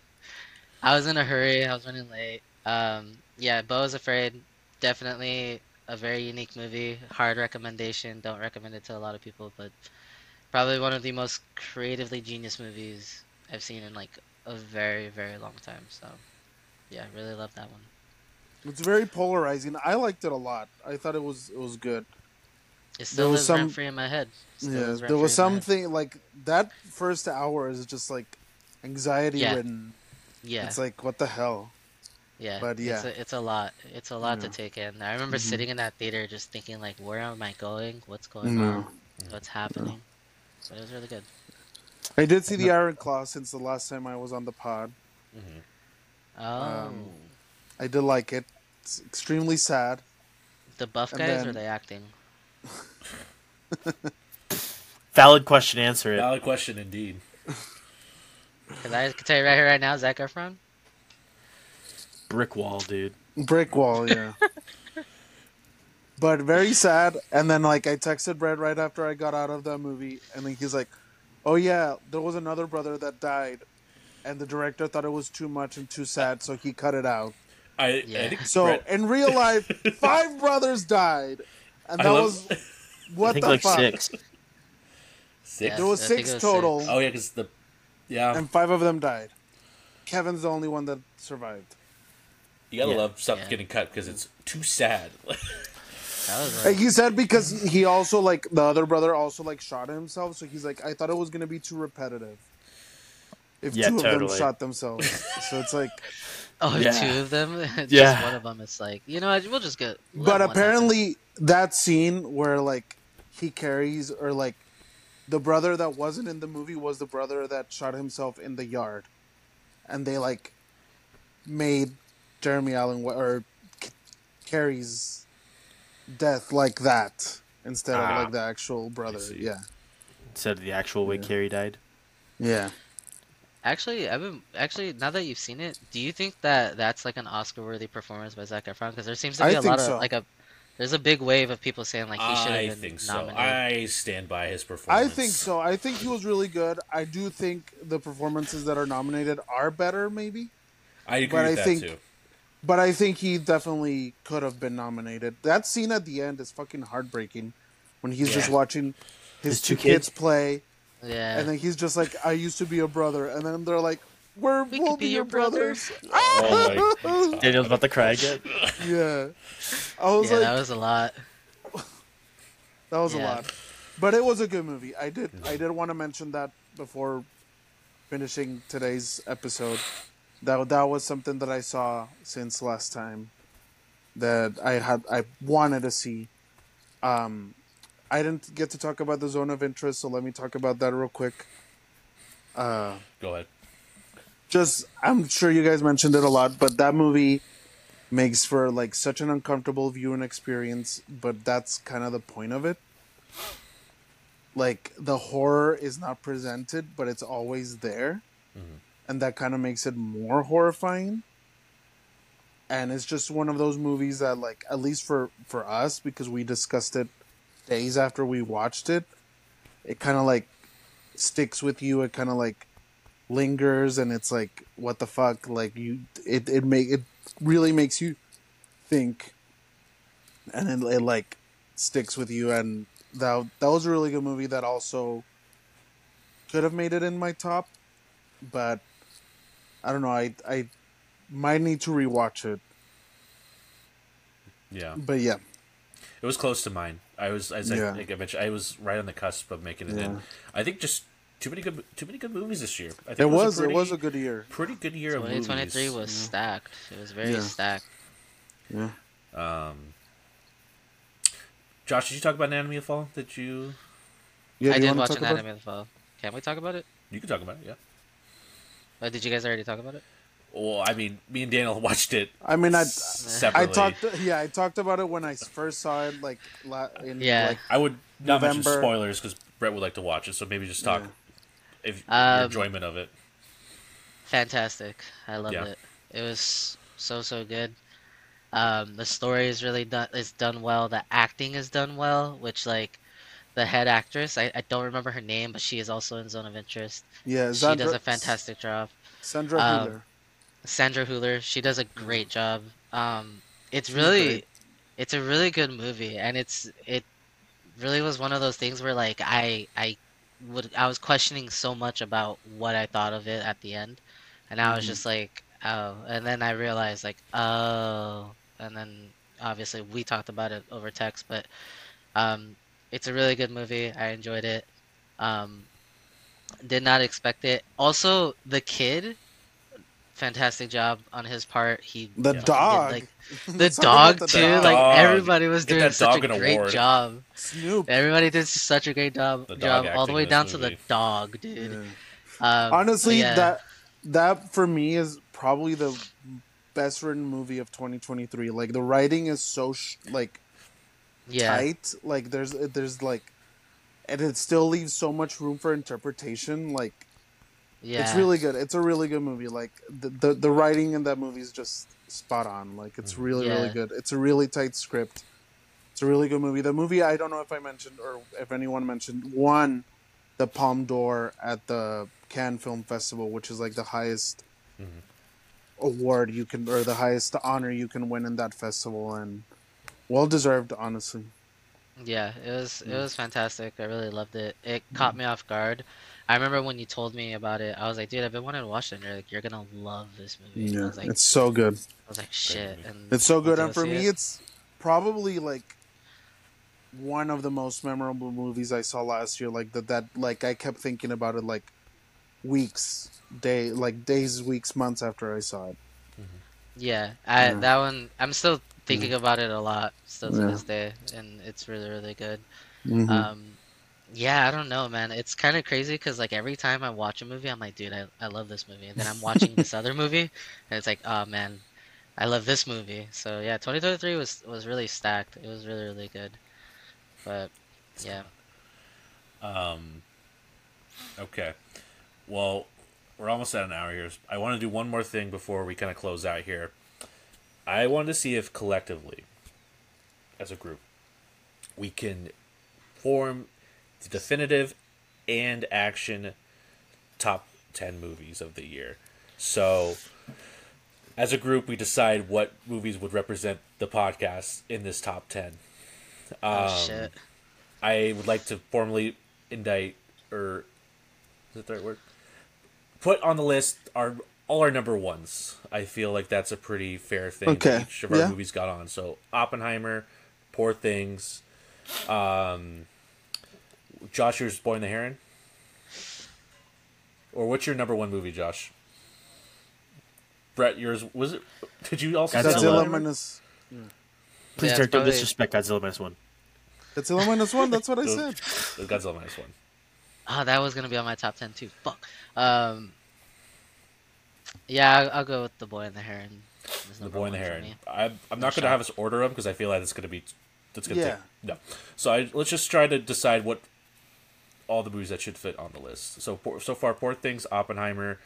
I was in a hurry. I was running late. Um, yeah, Beau is Afraid. Definitely a very unique movie. Hard recommendation. Don't recommend it to a lot of people, but probably one of the most creatively genius movies I've seen in like a very, very long time. So, yeah, really love that one. It's very polarizing. I liked it a lot. I thought it was it was good. It still was some- free in my head. Still yeah, there was in my head. something like that first hour is just like anxiety Yeah. ridden. Yeah. It's like what the hell. Yeah, But it's yeah. a, it's a lot. It's a lot Yeah. to take in. I remember Mhm. sitting in that theater just thinking like, where am I going? What's going No. on? What's happening? But it was really good. I did see the Iron Claw since the last time I was on the pod. Oh, Um, I did like it. It's extremely sad. the buff and guys or then- the acting? [LAUGHS] Valid question. Answer it. Valid question indeed. Because I can tell you right here, right now, Zac Efron. Brick wall, dude. Brick wall, yeah. [LAUGHS] but very sad. And then like I texted Brett right after I got out of that movie, and then he's like, "Oh yeah, there was another brother that died, and the director thought it was too much and too sad, so he cut it out." I, Yeah. I think So Brett- in real life, [LAUGHS] five brothers died, and that love- was [LAUGHS] I what think the like fuck. six. six. There was I six was total, six. Oh yeah, because the yeah, and five of them died. Kevin's the only one that survived. you gotta Yeah. love stuff Yeah. getting cut because it's too sad. [LAUGHS] That was Like like, he said because he also like the other brother also like shot himself, so he's like I thought it was gonna be too repetitive. If Yeah, two of them shot themselves, so it's like. Oh, Yeah. two of them. [LAUGHS] just Yeah. one of them. It's like you know, we'll just get. But one apparently, that scene where like he carries or like the brother that wasn't in the movie was the brother that shot himself in the yard, and they like made Jeremy Allen or C- Kerry's death like that instead Ah. of like the actual brother. Yeah, Instead of the actual way Yeah. Carrie died. yeah. Actually, I've been actually now that you've seen it, do you think that that's like an Oscar-worthy performance by Zac Efron? Because there seems to be a think lot of so. like a there's a big wave of people saying like he should I have been I think so. I stand by his performance. I think so. I think he was really good. I do think the performances that are nominated are better, maybe. I agree but with I that think- too. But I think he definitely could have been nominated. That scene at the end is fucking heartbreaking when he's just watching his, His two two kids, kids? play, yeah. and then he's just like, "I used to be a brother," and then they're like, "We're We we'll be, be your your brothers." brothers." [LAUGHS] Oh my God. Daniel's about to cry again. yeah, I was yeah, like, [LAUGHS] that was a lot. that was a lot, but it was a good movie. I did I did want to mention that before finishing today's episode. That that was something that I saw since last time that I had I wanted to see. Um, I didn't get to talk about the zone of interest, so let me talk about that real quick. Uh, Go ahead. just I'm sure you guys mentioned it a lot, but that movie makes for like such an uncomfortable viewing experience, but that's kind of the point of it. Like the horror is not presented, but it's always there. And that kind of makes it more horrifying. And it's just one of those movies that like at least for for us because we discussed it days after we watched it, it kind of like sticks with you. It kind of like lingers, and it's like, what the fuck? Like you, it it make it really makes you think, and it, it like sticks with you. And that that was a really good movie. That also could have made it in my top, but I don't know. I I might need to rewatch it. Yeah, But yeah, it was close to mine. I was, as I, like I mentioned, I was right on the cusp of making it in. I think just too many good, too many good movies this year. I think it was a pretty, it was a good year. pretty good year of 2023 movies. was stacked. It was very Yeah. stacked. Yeah. Um, Josh, did you talk about Anatomy of the Fall? Did you? Yeah, I you did wanna watch talk about Anatomy of Fall. Can we talk about it? You can talk about it. Yeah. Oh, did you guys already talk about it? Well, I mean, me and Daniel [LAUGHS] watched it I mean, I I talked. Yeah, I talked about it when I first saw it. Like, in, Yeah. like I would not mention November. spoilers because Brett would like to watch it. So maybe just talk Yeah. if your Um, enjoyment of it. Fantastic. I loved Yeah. it. It was so so good. Um, the story is really done is done well. The acting is done well, which like the head actress, I, I don't remember her name, but she is also in Zone of Interest. yeah, she does a fantastic job. Sandra um, Hüller. Sandra Hüller, she does a great job. Um, it's really, it's a really good movie, and it's it really was one of those things where like I I would I was questioning so much about what I thought of it at the end, and I was Mhm. just like oh, and then I realized like oh, and then obviously we talked about it over text, but um, it's a really good movie. I enjoyed it. Um, did not expect it. Also, the kid, fantastic job on his part. He The fucking did, dog. like [LAUGHS] the dog the too. dog. Like everybody was Get doing that such a great award. job. Snoop. Everybody did such a great job, The job all the way down this to the dog, dude. Yeah. Um, Honestly, yeah. that that for me is probably the best written movie of 2023. Like the writing is so sh- like yeah, tight. Like there's there's like, and it still leaves so much room for interpretation. Like yeah, it's really good. It's a really good movie. Like the the, the writing in that movie is just spot on. Like it's mm. really really good. It's a really tight script. It's a really good movie. The movie I don't know if I mentioned or if anyone mentioned won the Palme d'Or at the Cannes Film Festival, which is like the highest mm-hmm. award you can or the highest honor you can win in that festival, and well deserved, honestly. Yeah, it was Mm. it was fantastic. I really loved it. It caught me off guard. I remember when you told me about it, I was like, dude, I've been wanting to watch it. And you're like, you're gonna love this movie. And I Yeah, was like, it's so good. I was like, shit. And It's so good, and for me, it. it's probably like one of the most memorable movies I saw last year. Like that, that like I kept thinking about it like weeks, day, like days, weeks, months after I saw it. yeah, I Yeah. that one. I'm still thinking about it a lot still to Yeah. this day, and it's really really good. Mhm. Um, yeah, I don't know, man. It's kind of crazy because like every time I watch a movie, I'm like, dude, I, I love this movie, and then I'm watching this other [LAUGHS] movie, and it's like, oh man, I love this movie. So yeah, 2023 was was really stacked. It was really really good. But yeah, Um, okay. Well, we're almost at an hour here. I want to do one more thing before we kind of close out here. I wanted to see if collectively, as a group, we can form the definitive and action top 10 movies of the year. So, as a group, we decide what movies would represent the podcast in this top 10. oh Um, shit. I would like to formally indict, or is that the right word? Put on the list our all our number ones. I feel like that's a pretty fair thing. that Okay, Each of our yeah. movies got on. So Oppenheimer, Poor Things, um, Josh, yours Boy and the Heron. Or what's your number one movie, Josh? Brett, yours was it? Did you also say Godzilla. Godzilla Oppenheimer? minus Please, Yeah, don't probably- disrespect Godzilla minus one. Godzilla minus one. That's what I [LAUGHS] said. It was Godzilla minus one. Oh, that was gonna be on my top 10 too. Fuck. Um. Yeah, I'll, I'll go with the boy and the heron. as The Boy and the Heron. me. I'm, I'm not going to have us order them because I feel like it's going to be that's going to Yeah. take no. So I, let's just try to decide what all the movies that should fit on the list. So so far, Poor Things, Oppenheimer,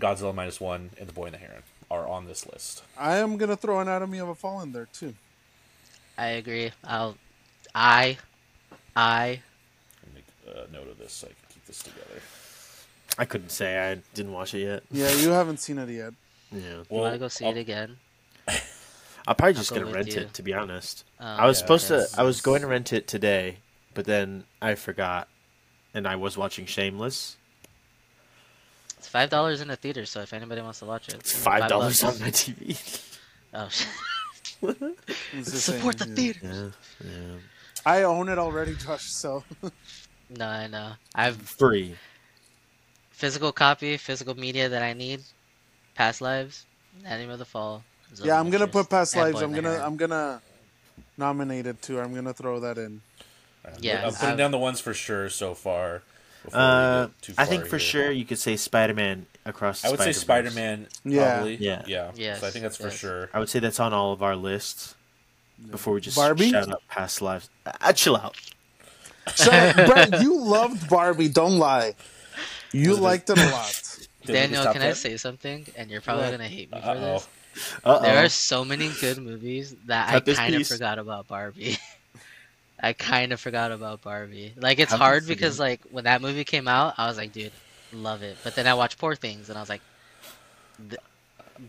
Godzilla minus one, and The Boy and the Heron are on this list. I am gonna throw Anatomy of a Fall in there too. I agree. I'll. I. I. Make a note of this so I can keep keep this together. I couldn't say. I didn't watch it yet. Yeah, you haven't seen it yet. [LAUGHS] Yeah. You Well, want to go see I'll- it again? [LAUGHS] I'm probably just go gonna with rent you. it. To be honest, Oh, I was yeah, supposed to. I was going to rent it today, but then I forgot, and I was watching Shameless. It's five dollars in the theater, so if anybody wants to watch it, It's five dollars on my TV. [LAUGHS] Oh shit! It's the Support the theater. yeah, yeah. I own it already, Josh. So No, I know. I've Free. Physical copy, physical media that I need. Past lives, Anime of the Fall. Zone yeah, I'm gonna put past lives. I'm gonna I'm gonna nominate it too. I'm gonna throw that in. I'm- Yeah, I'm putting I've- down the ones for sure so far. Uh, get too I think for here. sure you could say Spider-Man across. I would say Spider-Verse. Spider-Man. Yeah. Probably. Yeah. Yeah. Yes, So I think that's for sure. I would say that's on all of our lists. Before we just Barbie? shout out past lives. Uh, chill out. So, Brett, you loved Barbie. Don't lie. You Was liked it a lot. [LAUGHS] Daniel, just top can I 10? say something? And you're probably What? gonna hate me for Uh-oh. this. Uh There are so many good movies that Cut I kind of forgot about Barbie. [LAUGHS] I kind of forgot about Barbie. Like it's hard because forget? like when that movie came out, I was like, dude, love it. But then I watched Poor Things and I was like,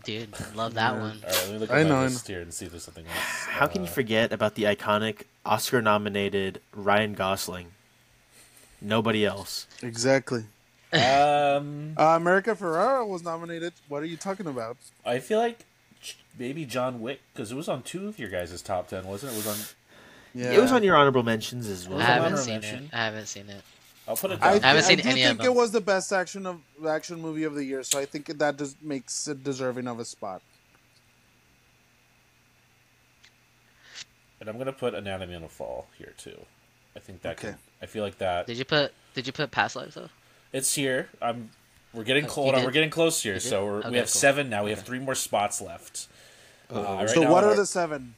dude, love that Yeah. one. All right, let me look at know, my list here and see if there's something else. How can you Uh, forget about the iconic Oscar-nominated Ryan Gosling? Nobody else. Exactly. Um, [LAUGHS] Uh, America Ferrera was nominated. What are you talking about? I feel like maybe John Wick because it was on two of your guys' top ten, wasn't it? It was on. Yeah, It was on your honorable mentions as well. I haven't seen mention? it. I haven't seen it. I'll put it I, down. I haven't I seen do any of think it was the best action of action movie of the year, so I think that just makes it deserving of a spot. and I'm gonna put Anatomy of a Fall here too. I think that. Okay. Can, I feel like that. Did you put Did you put Past Lives though? It's here. I'm. We're getting Oh, close. did? We're getting close here. So we're, Okay, we have cool. seven now. We have three more spots left. Uh, right so now what are the seven?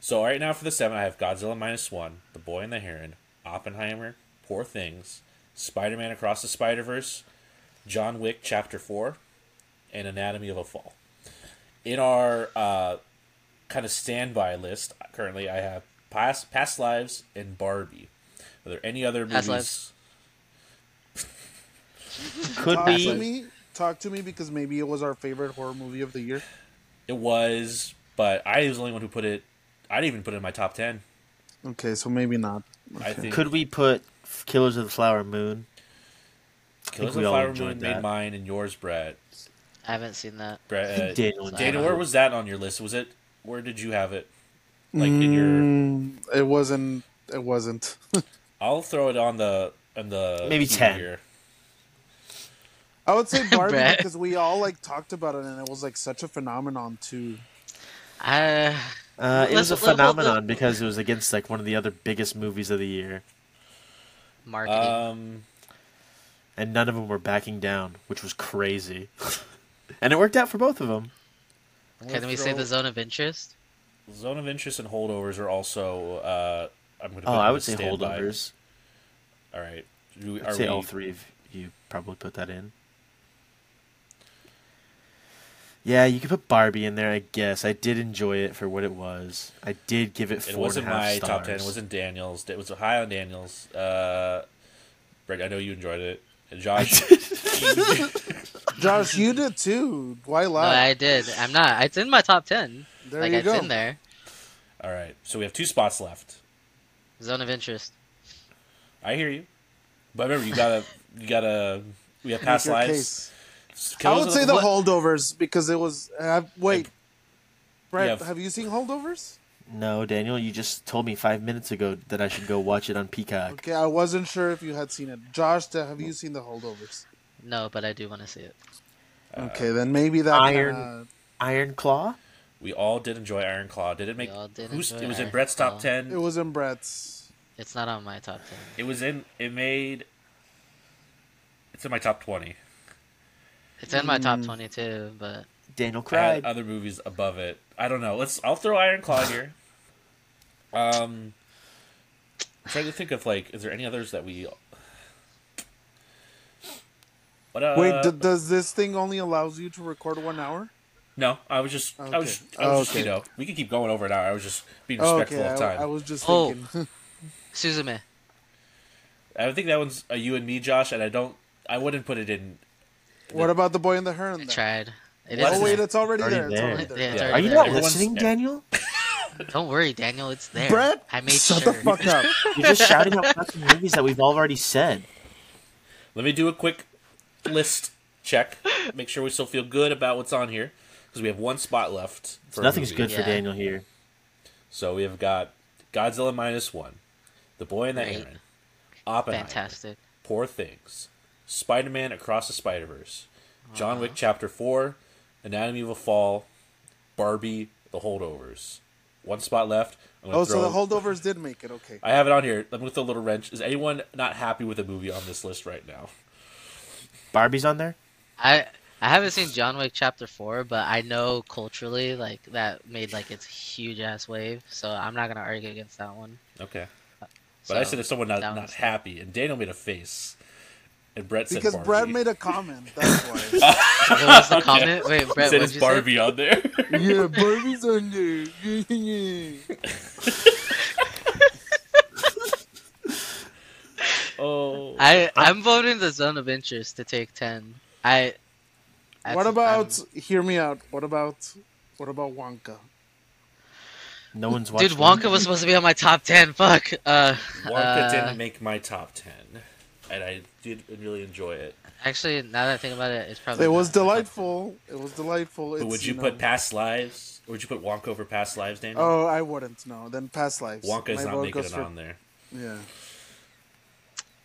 So right now for the seven, I have Godzilla minus one, The Boy and the Heron, Oppenheimer, Poor Things, Spider-Man Across the Spider-Verse, John Wick Chapter Four, and Anatomy of a Fall. In our uh, kind of standby list, currently I have Past Past Lives and Barbie. Are there any other Past movies? [LAUGHS] Could Talk to me. Talk to me because maybe it was our favorite horror movie of the year. It was, but I was the only one who put it. I didn't even put it in my top ten. Okay, so maybe not. I think Could we put Killers of the Flower Moon? Killers of we the all Flower enjoyed Moon made mine and yours, Brett. I haven't seen that. Brett, I uh, think Daniel Daniel, where was that on your list? Was it where did you have it? Like in your, Mm, it wasn't. It wasn't. [LAUGHS] I'll throw it on the on the Maybe queue 10. Here. I would say [LAUGHS] Barbie because we all like talked about it and it was like such a phenomenon too. I Uh, it was a let- let- phenomenon let- because it was against like one of the other biggest movies of the year, marketing. Um, and none of them were backing down, which was crazy. [LAUGHS] and it worked out for both of them. I'm Can gonna we say the zone of interest? zone of interest and holdovers are also. Uh, I'm going to. Oh, I would say holdovers. All right. Do we, I'd are say we, all three of you probably put that in. Yeah, you could put Barbie in there, I guess. I did enjoy it for what it was. I did give it four It wasn't my stars. top ten. It wasn't Daniel's. It was high on Daniel's. Uh, Brett, I know you enjoyed it. And Josh, [LAUGHS] Josh, you did too. Why No. I did. I'm not. It's in my top ten. there like you it's go. in there. all right. So we have two spots left. Zone of interest. I hear you, but remember you gotta you gotta we have past lives. case. I would say the What- holdovers because it was. Uh, wait, Brett, Yeah. have you seen holdovers? No, Daniel, you just told me five minutes ago that I should go watch it on Peacock. Okay, I wasn't sure if you had seen it. Josh, have you seen the holdovers? No, but I do want to see it. Okay, then maybe that Iron- kinda- Iron Claw? We all did enjoy Iron Claw. Did it make? all did who's, enjoy it was in Iron Brett's top ten. It was in Brett's. It's not on my top ten. It was in. It made. It's in my top twenty. It's in my top Mm. twenty too, but Daniel I had cried. other movies above it. I don't know. Let's. I'll throw Iron Claw here. Um, I'm trying to think of like, is there any others that we? What? Uh, Wait, d- does this thing only allows you to record one hour? no, I was just. I was. Okay. I was just, Okay. you know, we can keep going over an hour. I was just being respectful okay, of I, time. I was just Oh. thinking. [LAUGHS] Suzume. I think that one's a you and me, Josh, and I don't. I wouldn't put it in. What about the boy in the heron? I Then? tried. It Oh wait, it's already, Already there. It's already there. Yeah, already Are you there. not Everyone's- listening, Daniel? [LAUGHS] Don't worry, Daniel. It's there. Brett, I made shut sure. the fuck up. [LAUGHS] You're just shouting out fucking movies that we've already said. Let me do a quick list check. Make sure we still feel good about what's on here because we have one spot left. For Nothing's movie. good for Yeah. Daniel here. So we have got Godzilla minus one, The Boy and the Great. Heron, Oppenheimer, Fantastic. Poor Things, Spider Man Across the Spider Verse, John Uh-huh. Wick Chapter 4, Anatomy of a Fall, Barbie, The Holdovers. One spot left. I'm gonna Oh, so the holdovers did make it. Okay. I have it on here. Let me with a little wrench. Is anyone not happy with the movie on this list right now? Barbie's on there. I I haven't seen John Wick Chapter Four, but I know culturally like that made like its huge ass wave. So I'm not gonna argue against that one. Okay. But I said if someone not, not happy, and Daniel made a face, and Brett said Because Barbie. Brad made a comment. That's [LAUGHS] why. [LAUGHS] What was the Okay. comment? Wait, He Brett, said it's you say? Barbie on there. [LAUGHS] yeah, Barbie's on there. oh. I I'm voting the zone of interest to take ten. I. what about? I'm- Hear me out. What about? What about Wonka? No one's watching. Dude, Wonka was supposed to be on my top ten. Fuck. Uh, Wonka uh, didn't make my top ten, and I did really enjoy it. Actually, now that I think about it, it's probably. It was not my top delightful. It was delightful. But It's, would you, know- put Past Lives? Or would you put Wonka over Past Lives, Daniel? Oh, I wouldn't. No, then Past Lives. Wonka is My not making it for- on there. Yeah.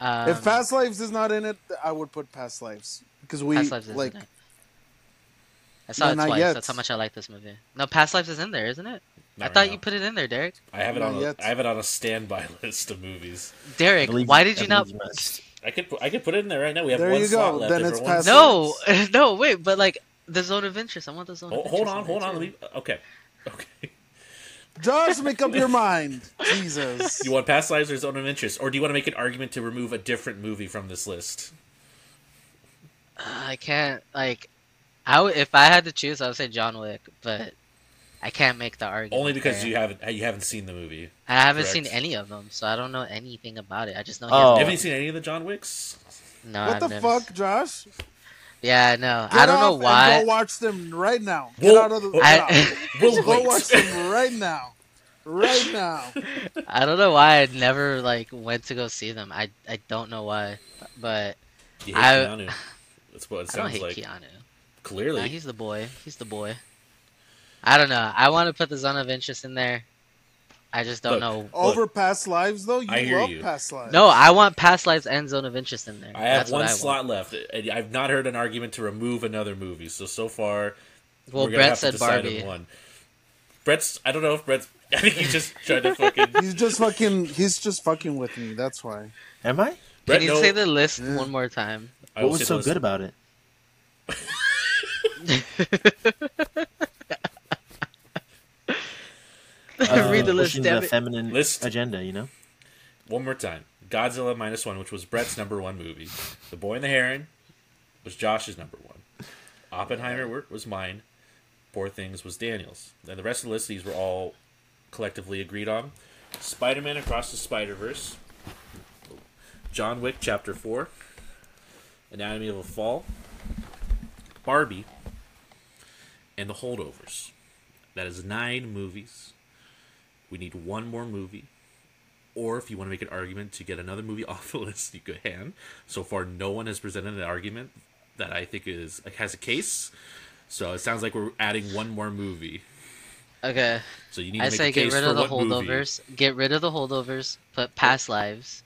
Um, if Past Lives is not in it, I would put Past Lives because we Past Lives is like. in it. I saw No, it twice. yet. That's how much I like this movie. No, Past Lives is in there, isn't it? Not I right thought now. you put it in there, Derek. I have it Not on. A. I have it on a standby [LAUGHS] list of movies. Derek, why did you not? believe must. I could. put- I could put it in there right now. We have There one you slot left. Then if it's everyone- Past No, [LAUGHS] no, wait, but like the zone of interest. I want the zone. Hold, of hold interest on, hold on. too. Let me. Uh, okay. [LAUGHS] Okay. Josh, make up your [LAUGHS] mind. Jesus. You want Past Lives or Zone of Interest, or do you want to make an argument to remove a different movie from this list? Uh, I can't like. I would, if I had to choose, I would say John Wick, but I can't make the argument. Only because there. you haven't you haven't seen the movie. I haven't seen any of them, so I don't know anything about it. I just know. Oh. has You haven't seen any of the John Wicks? no. what I've the never- fuck, Josh? Yeah, no. Get I don't know off and why. Go watch them right now. Get Whoa. out of the. Uh, I- [LAUGHS] We'll Go wait. watch them right now. Right now. [LAUGHS] I don't know why I never like went to go see them. I I don't know why, but You hate I- Keanu. [LAUGHS] That's what it I don't sounds hate like. Keanu. Clearly, Nah, he's the boy. He's the boy. I don't know. I want to put the zone of interest in there. I just don't Look, know. Over past lives, though, you I hear love you. past lives. No, I want past lives and zone of interest in there. I have That's one what I want. slot left, and I've not heard an argument to remove another movie. So so far, Well, we're gonna Brett have to said decide Barbie. on one. Brett's. I don't know if Brett's. [LAUGHS] I think he's just trying to fucking. [LAUGHS] He's just fucking. He's just fucking with me. That's why. Am I? Brett, Can you no, say the list Yeah. one more time? I What was so good about it? [LAUGHS] Uh, [LAUGHS] Read the list, damn the it. feminine List. agenda, you know. One more time. Godzilla minus one, which was Brett's number one movie. The Boy and the Heron was Josh's number one. Oppenheimer was mine. Poor Things was Daniel's. And the rest of the list, these were all collectively agreed on. Spider-Man Across the Spider-Verse. John Wick Chapter 4. Anatomy of a Fall. Barbie. And The Holdovers. That is nine movies. We need one more movie or if you want to make an argument to get another movie [LAUGHS] off the list, you can. So far, no one has presented an argument that I think is has a case. So it sounds like we're adding one more movie. Okay, So you need to I make say a get case rid of the what movie. holdovers. Get rid of the holdovers. Put past lives,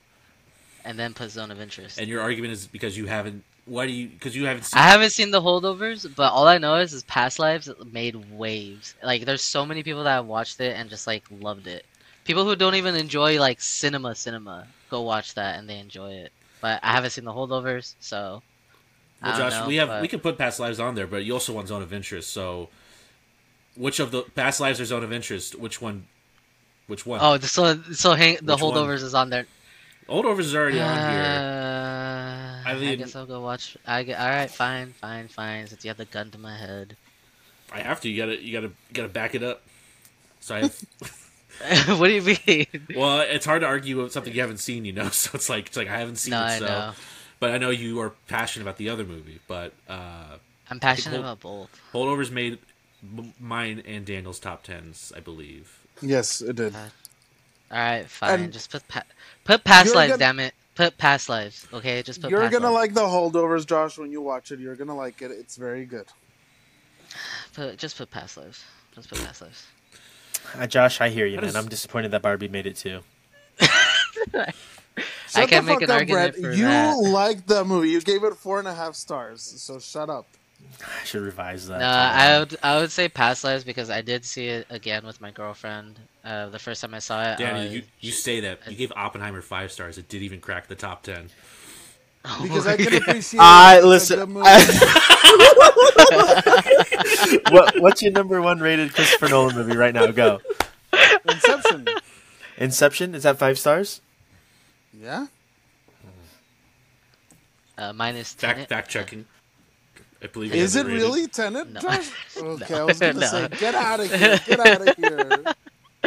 and then put zone of interest. And your argument is because you haven't. Why do you? Because you haven't seen. I haven't seen the holdovers, but all I know is is past lives made waves. Like there's so many people that have watched it and just like loved it. People who don't even enjoy like cinema cinema go watch that and they enjoy it. But I haven't seen the holdovers, so Well, Josh, know, we have but- we can put past lives on there, but you also want zone of interest. So, which of the past lives or zone of interest? Which one? Which one? Oh, so so hang, the Which one? holdovers is on there. Holdovers is already on here. Uh, I I, guess I'll go watch. I get, all right, fine, fine, fine. Since you have the gun to my head. I have to. You gotta. You gotta. You gotta back it up. So I have. [LAUGHS] [LAUGHS] what do you mean? Well, it's hard to argue with something you haven't seen, you know. [LAUGHS] So it's like it's like I haven't seen No, it, I so. know. But I know you are passionate about the other movie. But uh, I'm passionate Hold- about both. Holdovers made m- mine and Daniel's top tens, I believe. Yes, it did. Uh, All right, fine. And- just put pa- put past You're lives. gonna- Damn it. Put past lives. Okay, just put. You're past gonna lives. like the holdovers, Josh. When you watch it, you're gonna like it. It's very good. Put, just put past lives. Just put past lives. Uh, Josh, I hear you, That man. is- I'm disappointed that Barbie made it too. [LAUGHS] I can't the make fuck an up, argument Brett. for You that. liked the movie. You gave it four and a half stars. So shut up. I should revise that. No, I would I would say past lives because I did see it again with my girlfriend. Uh, the first time I saw it. Danny, I- you, you say that you gave Oppenheimer five stars. It didn't even crack the top ten. Oh [LAUGHS] Because my I can God. appreciate. I it. It's a listen. good movie. [LAUGHS] what, what's your number one rated Christopher Nolan movie right now? Go. Inception. Inception. Is that five stars? Yeah. Uh, minus Fact fact checking. I believe. Is it rated. really Tenet, No. Josh? [LAUGHS] Okay, I was gonna No. say, get out of here, get out of [LAUGHS] here.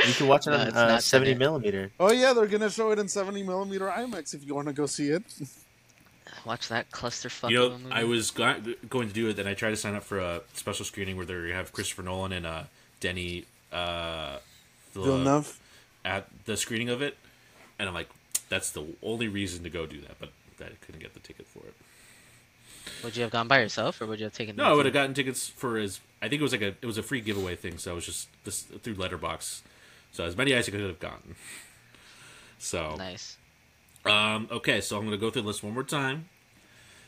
You can watch it No, on it's uh, 70 millimeter. Oh yeah, they're gonna show it in 70 millimeter IMAX if you want to go see it. [LAUGHS] Watch that clusterfuck. You know, movie. I was go- going to do it, then I tried to sign up for a special screening where they have Christopher Nolan and uh, Denis uh, Villeneuve Villeneuve. at the screening of it, and I'm like, that's the only reason to go do that, but I couldn't get the ticket for it. Would you have gone by yourself or would you have taken? No, I would have gotten tickets for his. I think it was like a it was a free giveaway thing, so it was just this through Letterboxd, so as many as I could have gotten. So Nice. Um, okay, so I'm going to go through the list one more time.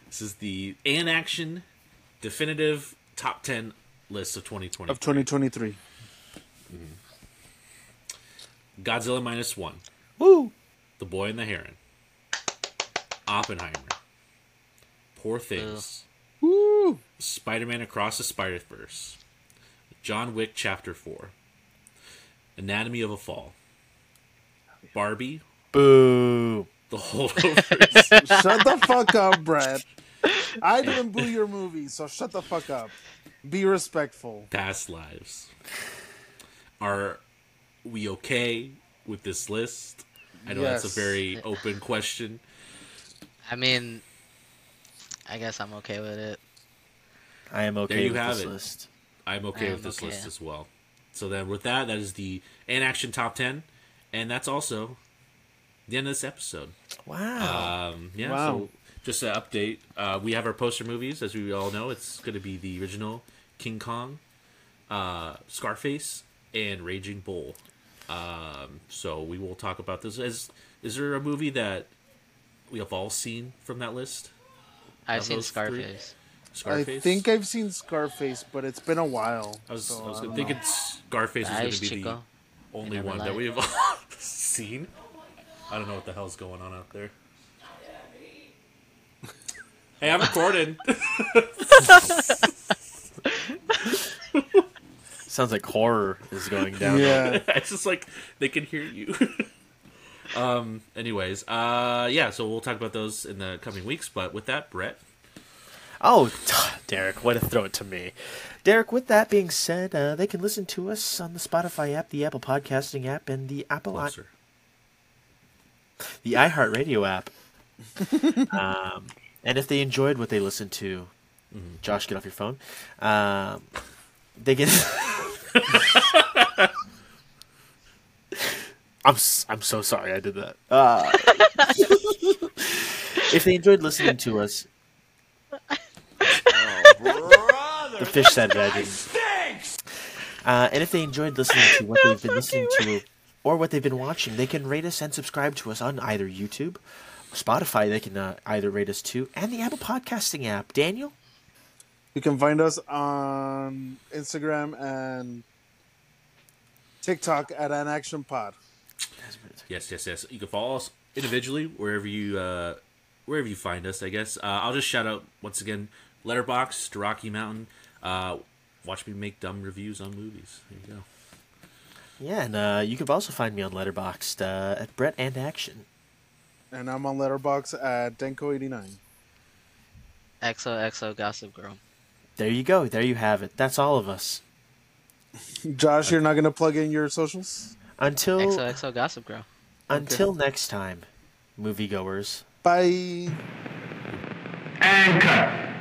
This is the And Action definitive top 10 list of 2020. of 2023. Godzilla minus one. Woo! The Boy and the Heron. Oppenheimer. Poor Things. Woo! Spider Man Across the Spider Verse. John Wick Chapter 4. Anatomy of a Fall. Barbie. Boo! The Holdovers. [LAUGHS] Shut the fuck up, Brett. I didn't boo your movie, so shut the fuck up. Be respectful. past lives. Are we okay with this list? I know that's a very open question. I mean, I guess I'm okay with it. I am okay There you with have this it. list. I'm okay I with this okay. list as well. So then, with that, that is the And Action Top 10, and that's also the end of this episode. Wow. Um, yeah, Wow. so just an update. Uh, we have our poster movies, as we all know. It's going to be the original King Kong, uh, Scarface, and Raging Bull. Um, so we will talk about this. Is is there a movie that we have all seen from that list? I've seen those three? Scarface. Scarface. I think I've seen Scarface, but it's been a while. I was, so I was don't thinking know. Scarface is going to be Chico. the only never one that we've all [LAUGHS] seen. I don't know what the hell's going on out there. Hey, I'm recording. [LAUGHS] Sounds like horror is going down. Yeah. [LAUGHS] it's just like they can hear you. Um. Anyways, uh, yeah. So we'll talk about those in the coming weeks. But with that, Brett, Oh, Derek, way to throw it to me. Derek, with that being said, uh, they can listen to us on the Spotify app, the Apple Podcasting app, and the Apple i- the iHeartRadio app. [LAUGHS] um, and if they enjoyed what they listened to, Josh, get off your phone. Um, they can. [LAUGHS] [LAUGHS] I'm s- I'm so sorry I did that. Uh, [LAUGHS] if they enjoyed listening to us, [LAUGHS] the fish said it. I didn't. Uh, and if they enjoyed listening to what they've been listening to or what they've been watching, they can rate us and subscribe to us on either YouTube, Spotify. They can uh, either rate us too, and the Apple Podcasting app. Daniel, You can find us on Instagram and TikTok at an action pod. Yes, yes, yes. You can follow us individually wherever you uh, wherever you find us. I guess uh, I'll just shout out once again. Letterboxd to Rocky Mountain. Uh, watch me make dumb reviews on movies. There you go. yeah, and uh, you can also find me on Letterboxd uh, at Brett and Action. And I'm on Letterboxd at Denko89. XOXO Gossip Girl. There you go. There you have it. That's all of us. [LAUGHS] Josh, you're not going to plug in your socials? Until XOXO Gossip Girl. until next time, moviegoers. Bye. And cut.